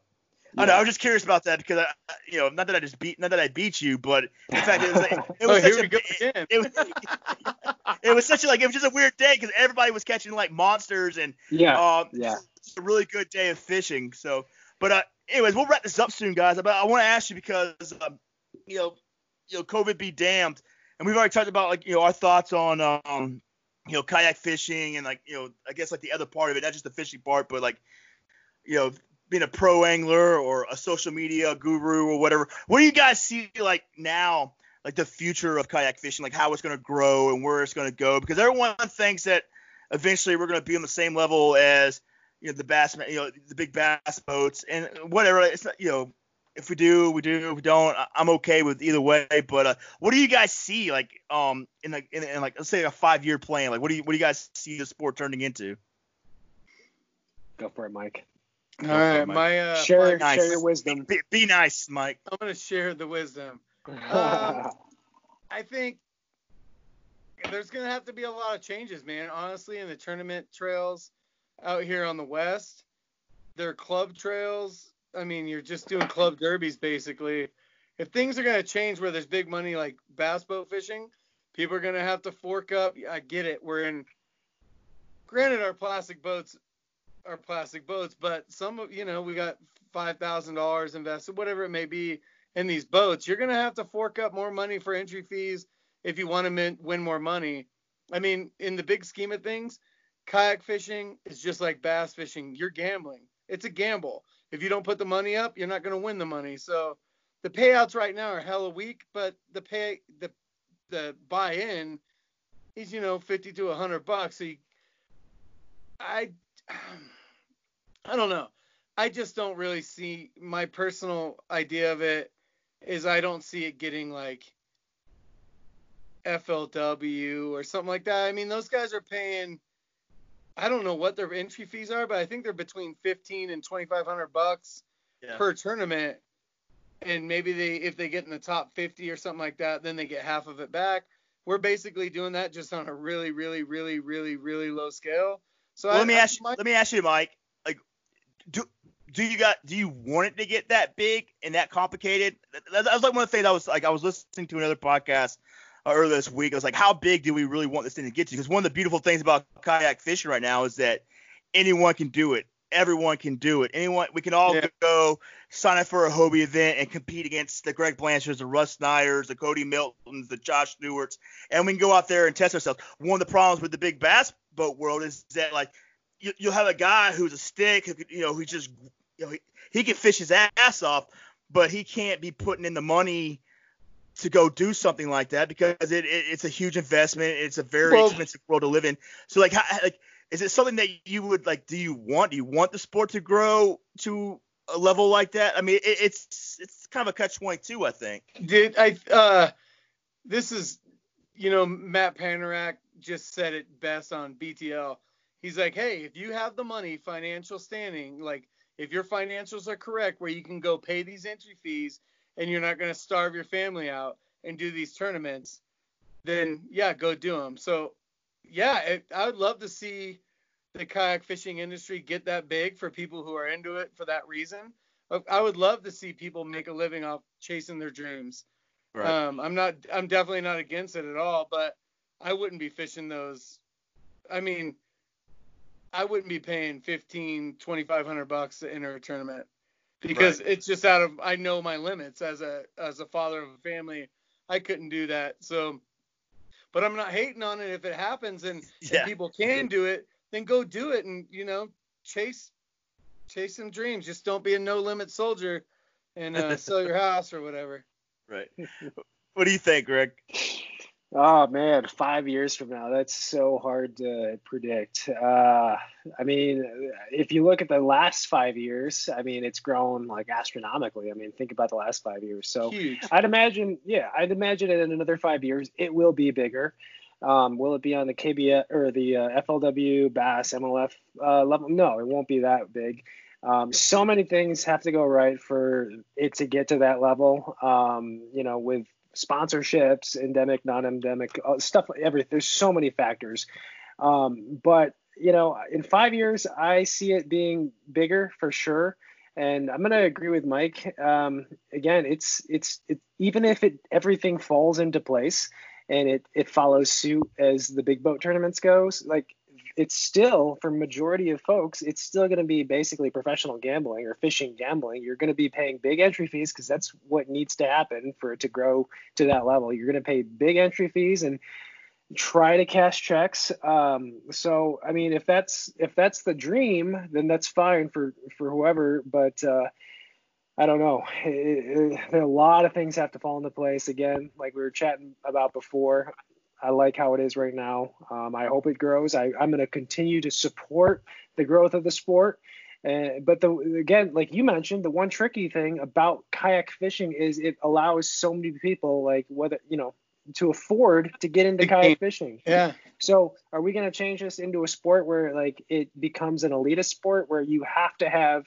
I know. I was just curious about that because I, you know, not that I just beat, not that I beat you, but in fact, it was, like, it was oh, such a, it, it, was, it was such a like, it was just a weird day because everybody was catching like monsters and yeah, um, yeah, a really good day of fishing. So, but uh, anyways, we'll wrap this up soon, guys. But I want to ask you because, um, you know, you know, COVID be damned, and we've already talked about like you know our thoughts on um, you know, kayak fishing and like you know, I guess like the other part of it, not just the fishing part, but like you know being a pro angler or a social media guru or whatever. What do you guys see like now, like the future of kayak fishing, like how it's going to grow and where it's going to go? Because everyone thinks that eventually we're going to be on the same level as you know the bass, you know the big bass boats and whatever. It's not, you know if we do, we do. If we don't, I'm okay with either way. But uh, what do you guys see like um in like in, in like let's say a five year plan? Like what do you what do you guys see the sport turning into? Go for it, Mike. All right, my uh, share, nice. share your wisdom. Be, be, nice, Mike. I'm gonna share the wisdom. Um, I think there's gonna have to be a lot of changes, man. Honestly, in the tournament trails out here on the west, they're club trails. I mean, you're just doing club derbies basically. If things are gonna change where there's big money like bass boat fishing, people are gonna have to fork up. I get it. We're in. Granted, our plastic boats our plastic boats, but some of you know we got five thousand dollars invested, whatever it may be, in these boats. You're gonna have to fork up more money for entry fees if you want to win more money. I mean, in the big scheme of things, kayak fishing is just like bass fishing. You're gambling. It's a gamble. If you don't put the money up, you're not gonna win the money. So the payouts right now are hella weak, but the pay the the buy-in is you know 50 to 100 bucks. So you, I I don't know. I just don't really see my personal idea of it is I don't see it getting like FLW or something like that. I mean, those guys are paying I don't know what their entry fees are, but I think they're between 15 and 2500 bucks yeah. per tournament. And maybe they if they get in the top 50 or something like that, then they get half of it back. We're basically doing that just on a really really really really really low scale. So well, I, let me I, ask you, let me ask you, Mike Like, do do you got do you want it to get that big and that complicated? That, that was like one of the things I was like I was listening to another podcast uh, earlier this week. I was like, how big do we really want this thing to get to? Because one of the beautiful things about kayak fishing right now is that anyone can do it. Everyone can do it. Anyone, we can all yeah. go sign up for a Hobie event and compete against the Greg Blanchards, the Russ Snyders, the Cody Miltons, the Josh Stewarts, and we can go out there and test ourselves. One of the problems with the big bass boat world is that like you, will have a guy who's a stick, who, you know, who just, you know, he, he can fish his ass off, but he can't be putting in the money to go do something like that because it, it it's a huge investment. It's a very well, expensive world to live in. So like, how, like, is it something that you would like? Do you want? Do you want the sport to grow to a level like that? I mean, it, it's it's kind of a catch twenty two, I think. Did I? Uh, this is, you know, Matt Panarac just said it best on BTL he's like, hey, if you have the money, financial standing, like if your financials are correct, where you can go pay these entry fees and you're not going to starve your family out and do these tournaments, then yeah, go do them. So yeah, it, I would love to see the kayak fishing industry get that big for people who are into it for that reason. I would love to see people make a living off chasing their dreams. Right. Um, I'm not, I'm definitely not against it at all, but I wouldn't be fishing those. I mean, I wouldn't be paying 15, 2500 bucks to enter a tournament because right. it's just out of I know my limits as a as a father of a family. I couldn't do that. So but I'm not hating on it if it happens and, yeah. and people can do it, then go do it and you know, chase chase some dreams. Just don't be a no limit soldier and uh, sell your house or whatever. Right. What do you think, Greg? Oh man, five years from now, that's so hard to predict. Uh, I mean, if you look at the last five years, I mean, it's grown like astronomically. I mean, think about the last five years. So Huge. I'd imagine, yeah, I'd imagine in another five years it will be bigger. Um, will it be on the KBF or the uh, FLW, Bass, MLF uh, level? No, it won't be that big. Um, so many things have to go right for it to get to that level. Um, you know, with sponsorships, endemic, non-endemic uh, stuff. Everything. There's so many factors. Um, but you know, in five years, I see it being bigger for sure. And I'm gonna agree with Mike. Um, again, it's it's it, even if it everything falls into place and it it follows suit as the big boat tournaments goes, like it's still for majority of folks it's still going to be basically professional gambling or fishing gambling you're going to be paying big entry fees because that's what needs to happen for it to grow to that level you're going to pay big entry fees and try to cash checks um, so i mean if that's if that's the dream then that's fine for for whoever but uh, I don't know. It, it, a lot of things have to fall into place again, like we were chatting about before. I like how it is right now. Um, I hope it grows. I, am going to continue to support the growth of the sport. Uh, but the again, like you mentioned, the one tricky thing about kayak fishing is it allows so many people, like whether you know, to afford to get into kayak fishing. Yeah. So are we going to change this into a sport where like it becomes an elitist sport where you have to have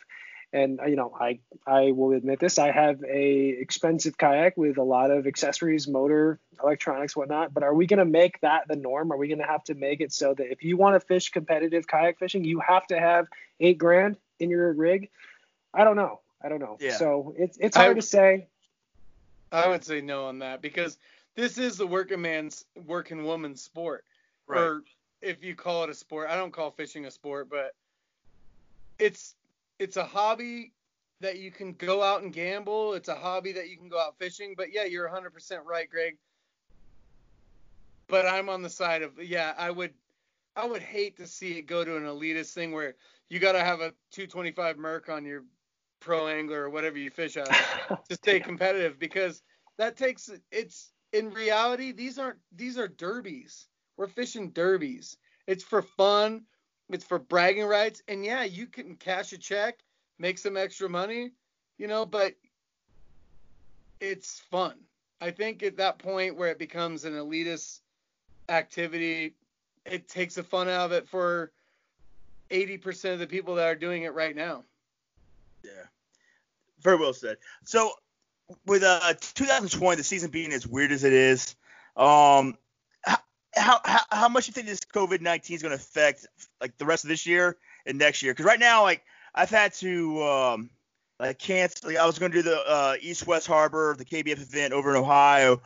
and you know i i will admit this i have a expensive kayak with a lot of accessories motor electronics whatnot but are we going to make that the norm? Are we going to have to make it so that if you want to fish competitive kayak fishing you have to have eight grand in your rig? I don't know. I don't know. Yeah. so it's it's hard I, to say. I would say no on that because this is the working man's working woman's sport. Right. or if you call it a sport i don't call fishing a sport but it's it's a hobby that you can go out and gamble. It's a hobby that you can go out fishing. But yeah, you're 100% right, Greg. But I'm on the side of yeah, I would I would hate to see it go to an elitist thing where you got to have a 225 Merc on your pro angler or whatever you fish on to stay competitive because that takes it's in reality these aren't these are derbies. We're fishing derbies. It's for fun. It's for bragging rights. And yeah, you can cash a check, make some extra money, you know, but it's fun. I think at that point where it becomes an elitist activity, it takes the fun out of it for 80% of the people that are doing it right now. Yeah. Very well said. So with uh 2020, the season being as weird as it is, um, how, how, how much do you think this COVID 19 is going to affect like the rest of this year and next year? Because right now, like I've had to um, like cancel. Like, I was going to do the uh, East West Harbor, the KBF event over in Ohio.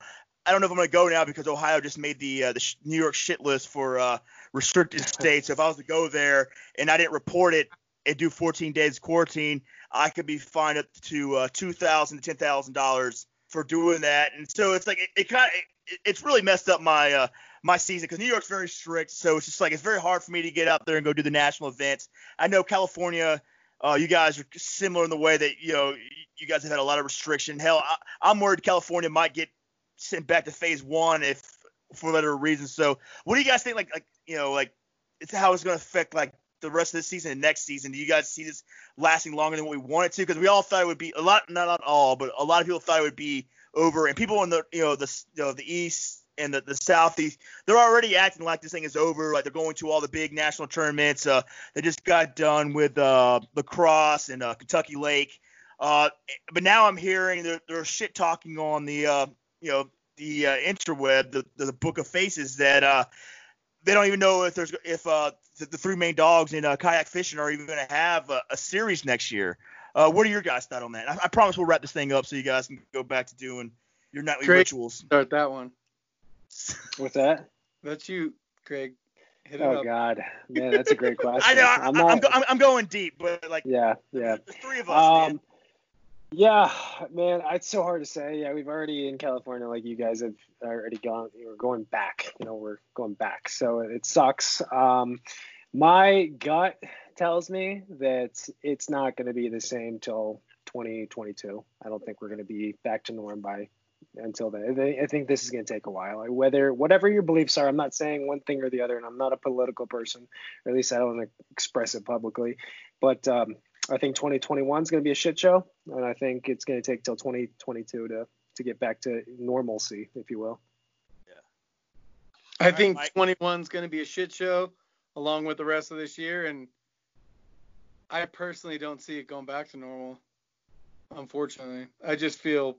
I don't know if I'm going to go now because Ohio just made the uh, the New York shit list for uh, restricted states. So if I was to go there and I didn't report it and do 14 days quarantine, I could be fined up to uh, two thousand to ten thousand dollars for doing that. And so it's like it, it kind of it, it's really messed up my uh, my season because New York's very strict. So it's just like it's very hard for me to get out there and go do the national events. I know California, uh, you guys are similar in the way that you know you guys have had a lot of restriction. Hell, I, am worried California might get sent back to phase one if for whatever reason. So what do you guys think? Like like you know like it's how it's going to affect like the rest of the season and next season? Do you guys see this lasting longer than what we wanted to? Because we all thought it would be a lot, not, not all, but a lot of people thought it would be over, and people in the you know the you know the East and the, the southeast they're already acting like this thing is over like they're going to all the big national tournaments. Uh, they just got done with uh, La Crosse and uh, kentucky lake. Uh, but now i'm hearing they're, they're shit talking on the uh, you know the uh, interweb the, the book of faces that uh, they don't even know if there's if uh, the, the three main dogs in uh, kayak fishing are even going to have a, a, series next year. Uh, what are your guys' thoughts on that? I, I, promise we'll wrap this thing up so you guys can go back to doing your nightly rituals. Start that one What's that? That's you, Craig. Hit oh God, man, that's a great question. I know. I'm, not, I'm, I'm, going deep, but like. Yeah, yeah. The three of us. Um, man. Yeah, man, it's so hard to say. Yeah, we've already in California, like you guys have already gone. We're going back. You know, we're going back, so it sucks. Um, my gut tells me that it's not going to be the same till 2022. I don't think we're going to be back to norm by until then. I think this is going to take a while. Whether whatever your beliefs are, I'm not saying one thing or the other, and I'm not a political person, or at least I don't express it publicly. But um, I think 2021 is going to be a shit show, and I think it's going to take till 2022 to to get back to normalcy, if you will. Yeah. I think 21 is going to be a shit show along with the rest of this year, and I personally don't see it going back to normal. Unfortunately, I just feel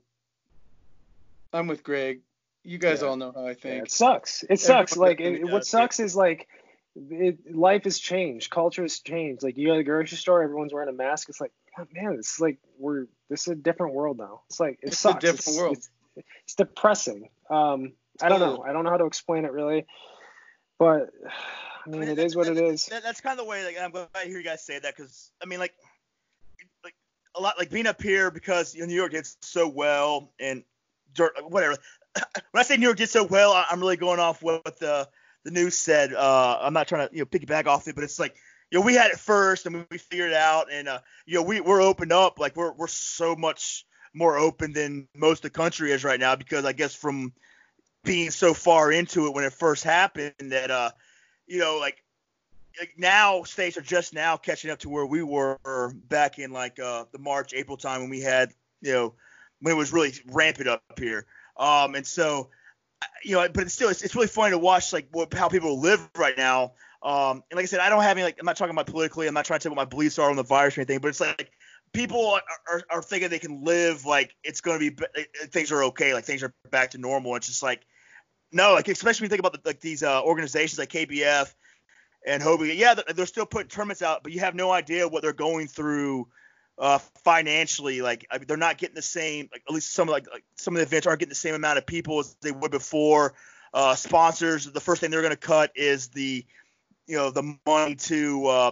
I'm with Greg. You guys Yeah. all know how I Yeah, think. it sucks. It sucks. Everyone Like definitely it, what sucks is like it, life has changed. Culture has changed. Like you go to the grocery store, everyone's wearing a mask. It's like, oh, man, it's like we're this is a different world now. It's like it It's a different it's, world. It's, it's depressing. Um, I don't know. I don't know how to explain it really, but I mean, it is what it is. That's kind of the way. Like, I'm glad to hear you guys say that because I mean, like, like a lot, like being up here because you know, New York did so well and dirt, whatever. when I say New York did so well, I- I'm really going off what the the news said. Uh, I'm not trying to you know piggyback off it, but it's like you know we had it first and we, we figured it out, and uh, you know we we're opened up. Like we're we're so much more open than most of the country is right now because I guess from being so far into it when it first happened that uh you know like like now states are just now catching up to where we were back in like uh the March April time when we had you know when it was really rampant up here um and so you know but it's still it's, it's really funny to watch like what, how people live right now um and like I said I don't have any like I'm not talking about politically I'm not trying to tell what my beliefs are on the virus or anything but it's like people are, are, are thinking they can live like it's going to be things are okay like things are back to normal it's just like no, like especially when you think about the, like these uh, organizations like KBF and Hobie. Yeah, they're, they're still putting tournaments out, but you have no idea what they're going through uh, financially. Like I mean, they're not getting the same. Like at least some of like, like some of the events aren't getting the same amount of people as they would before. Uh, sponsors, the first thing they're going to cut is the you know the money to uh,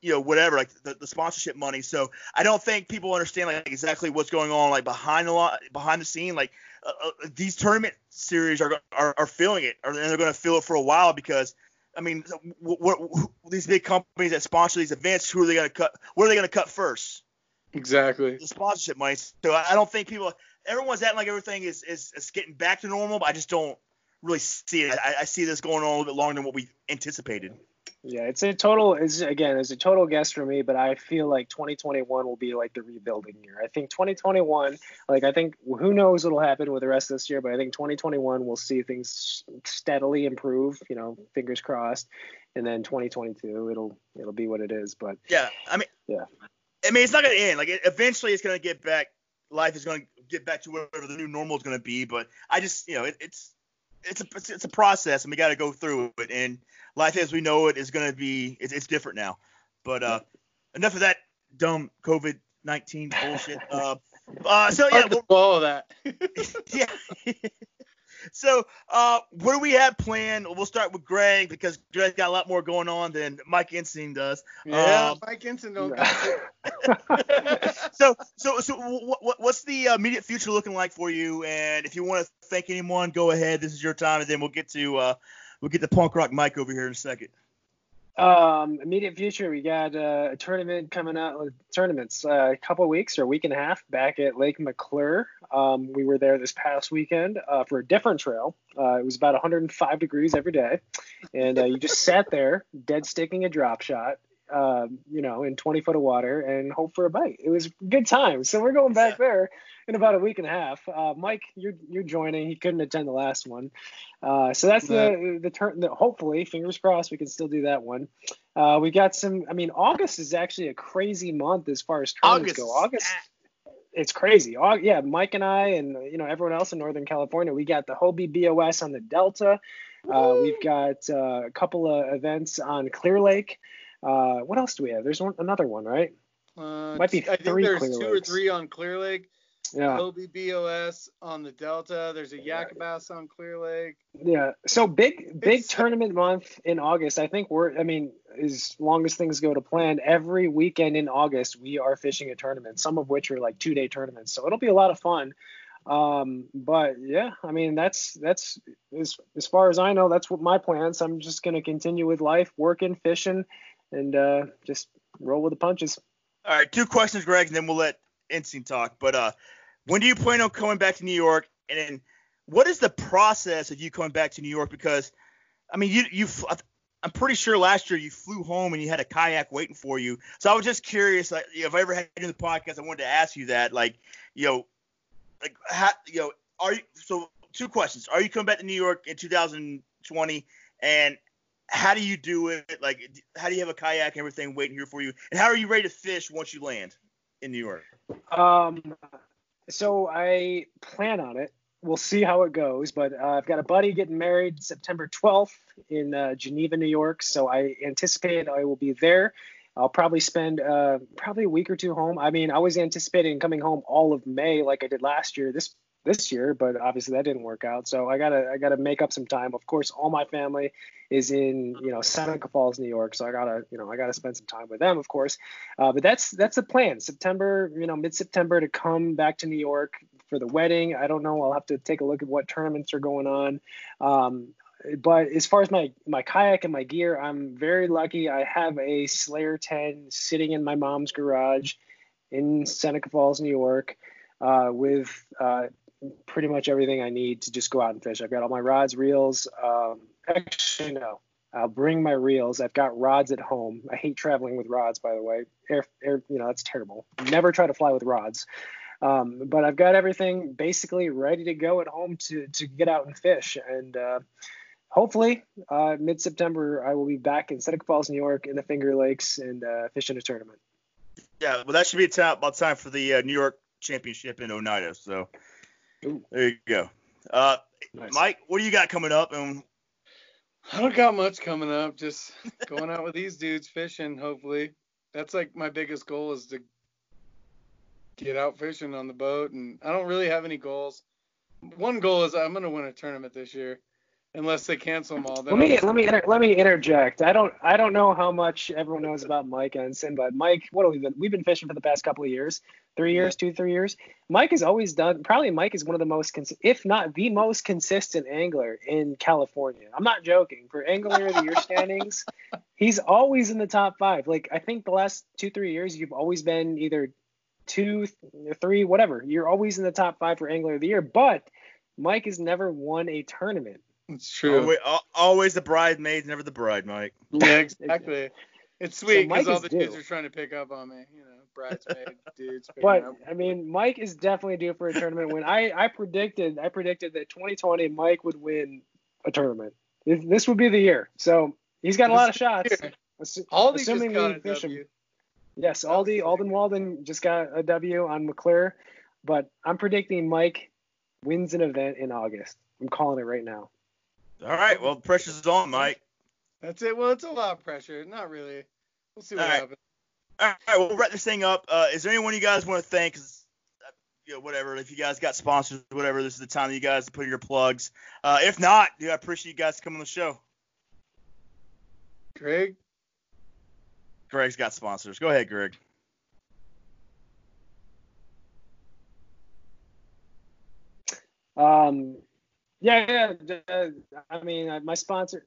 you know whatever like the, the sponsorship money. So I don't think people understand like exactly what's going on like behind the lot behind the scene like uh, uh, these tournament series are are, are feeling it, and they're going to feel it for a while because, I mean, what, what, these big companies that sponsor these events, who are they going to cut? What are they going to cut first? Exactly. The sponsorship money. So I I don't think people, everyone's acting like everything is, is, is getting back to normal, but I just don't really see it. I, I see this going on a little bit longer than what we anticipated. Yeah, it's a total. Is again, it's a total guess for me, but I feel like 2021 will be like the rebuilding year. I think 2021, like I think who knows what'll happen with the rest of this year, but I think 2021 we'll see things steadily improve. You know, fingers crossed, and then 2022 it'll it'll be what it is. But Yeah, I mean, Yeah. I mean, it's not going to end. Like, it, eventually, it's going to get back. Life is going to get back to whatever the new normal is going to be. But I just, you know, it, it's it's a it's, it's a process, and we got to go through it. And life as we know it is going to be it's, it's different now. But uh, enough of that dumb COVID nineteen bullshit. uh, uh, so yeah, we'll, swallow that. yeah. so, uh, what do we have planned? We'll start with Greg because Greg's got a lot more going on than Mike Ensign does. yeah, Um, Mike Ensign don't Yeah. so, so, so, what, what, what's the uh, immediate future looking like for you? And if you want to thank anyone, go ahead. This is your time, and then we'll get to uh, we'll get the punk rock Mike over here in a second. Um, immediate future, we got uh, a tournament coming out. uh, Tournaments, uh, a couple weeks or a week and a half back at Lake McClure. Um, we were there this past weekend uh, for a different trail. Uh, it was about 105 degrees every day, and uh, you just sat there, dead sticking a drop shot, um, you know, in 20 foot of water, and hope for a bite. It was good time. So we're going back there in about a week and a half. Uh, Mike, you're you're joining. He couldn't attend the last one. Uh, so that's the the turn. The, hopefully, fingers crossed, we can still do that one. Uh, we got some. I mean, August is actually a crazy month as far as tournaments August. go. August, it's crazy. Au- yeah, Mike and I, and you know everyone else in Northern California, we got the Hobie BOS on the Delta. Uh, we've got uh, a couple of events on Clear Lake. Uh, what else do we have? There's one, another one, right? Uh, Might be I think three there's two or three on Clear Lake. Yeah. Hobie BOS on the Delta. There's a Yakabas on Clear Lake. Yeah. So big, big It's- tournament month in August. I think we're. I mean, as long as things go to plan, every weekend in August we are fishing a tournament. Some of which are like two day tournaments. So it'll be a lot of fun. Um, but yeah, I mean that's that's as as far as I know, that's what my plans. I'm just gonna continue with life, working, fishing, and uh, just roll with the punches. All right, two questions, Greg, and then we'll let Ensign talk. But uh, when do you plan on coming back to New York? And then what is the process of you coming back to New York? Because I mean, you you I'm pretty sure last year you flew home and you had a kayak waiting for you. So I was just curious, like, you know, if I ever had you in the podcast, I wanted to ask you that, like, you know, like, how, you know, are you? So two questions: Are you coming back to New York in 2020, and how do you do it? Like, how do you have a kayak and everything waiting here for you? And how are you ready to fish once you land in New York? Um, so I plan on it. We'll see how it goes, but uh, I've got a buddy getting married September 12th in uh, Geneva, New York. So I anticipate I will be there. I'll probably spend uh, probably a week or two home. I mean, I was anticipating coming home all of May like I did last year. This this year, but obviously that didn't work out. So I gotta I gotta make up some time. Of course, all my family is in you know Seneca Falls, New York, so I gotta you know I gotta spend some time with them, of course. Uh, but that's that's the plan. September, you know, mid September to come back to New York for the wedding. I don't know. I'll have to take a look at what tournaments are going on. Um, but as far as my my kayak and my gear, I'm very lucky. I have a Slayer 10 sitting in my mom's garage in Seneca Falls, New York, uh, with uh, pretty much everything I need to just go out and fish. I've got all my rods, reels. Um, actually, no. I'll bring my reels. I've got rods at home. I hate traveling with rods, by the way. Air, air, you know, that's terrible. Never try to fly with rods. Um, but I've got everything basically ready to go at home to to get out and fish. And uh, hopefully, uh, mid September, I will be back in Seneca Falls, New York, in the Finger Lakes, and uh, fishing a tournament. Yeah, well, that should be about time for the uh, New York Championship in Oneida. So Ooh. There you go. Uh, nice. Mike, what do you got coming up? And I don't got much coming up. Just going out with these dudes fishing. Hopefully, that's like my biggest goal is to get out fishing on the boat. And I don't really have any goals. One goal is I'm gonna win a tournament this year unless they cancel them all. let me let me inter- let me interject. I don't I don't know how much everyone knows about Mike Ensign, but Mike, what have we been? We've been fishing for the past couple of years, three years, two three years. Mike has always done. Probably Mike is one of the most, cons- if not the most consistent angler in California. I'm not joking. For angler of the year standings, he's always in the top five. Like I think the last two three years, you've always been either two, three, whatever. You're always in the top five for angler of the year, but Mike has never won a tournament. It's true. Always, always the bridesmaids, never the bride, Mike. Yeah, exactly. It's sweet because so all the due. dudes are trying to pick up on me. You know, bridesmaid dudes. But up. I mean, Mike is definitely due for a tournament win. I I predicted I predicted that 2020 Mike would win a tournament. This would be the year. So he's got a lot of shots. Aldi assuming just got we fish w. him. Yes, Aldi Alden Walden just got a W on McClure, but I'm predicting Mike wins an event in August. I'm calling it right now. All right. Well, the pressure's on, Mike. That's it. Well, it's a lot of pressure. Not really. We'll see what All right. happens. All right. We'll wrap this thing up. Uh, is there anyone you guys want to thank? Uh, you know, whatever. If you guys got sponsors, whatever, this is the time that you guys to put in your plugs. Uh, if not, dude, I appreciate you guys coming on the show. Greg. Greg's got sponsors. Go ahead, Greg. Um, yeah, yeah. I mean, uh, my sponsor.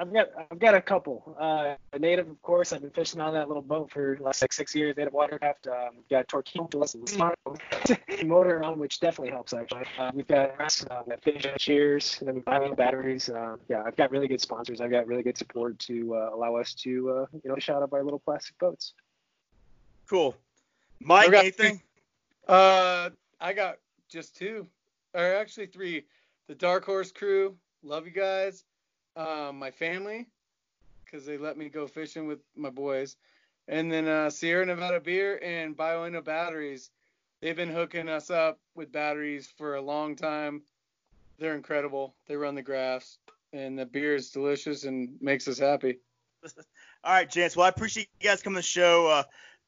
I've got I've got a couple. Uh, native, of course. I've been fishing on that little boat for last like six years. Native watercraft. Um, we've got Torqeedo motor on, which definitely helps actually. Uh, we've got uh, fish shears, and then we buy batteries. Uh, yeah, I've got really good sponsors. I've got really good support to uh, allow us to uh, you know shout out our little plastic boats. Cool. Mike, anything? Uh, I got just two, or actually three the Dark Horse crew, love you guys. Um, my family, because they let me go fishing with my boys. And then uh, Sierra Nevada Beer and Bioenno Batteries. They've been hooking us up with batteries for a long time. They're incredible. They run the graphs, and the beer is delicious and makes us happy. All right, gents. Well, I appreciate you guys coming to the show. Uh,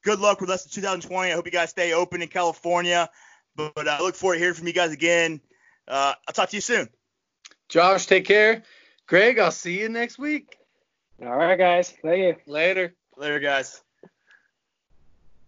good luck with us in 2020. I hope you guys stay open in California. But, but uh, I look forward to hearing from you guys again. Uh, I'll talk to you soon. Josh, take care. Greg, I'll see you next week. All right, guys. Thank you. Later. Later, guys.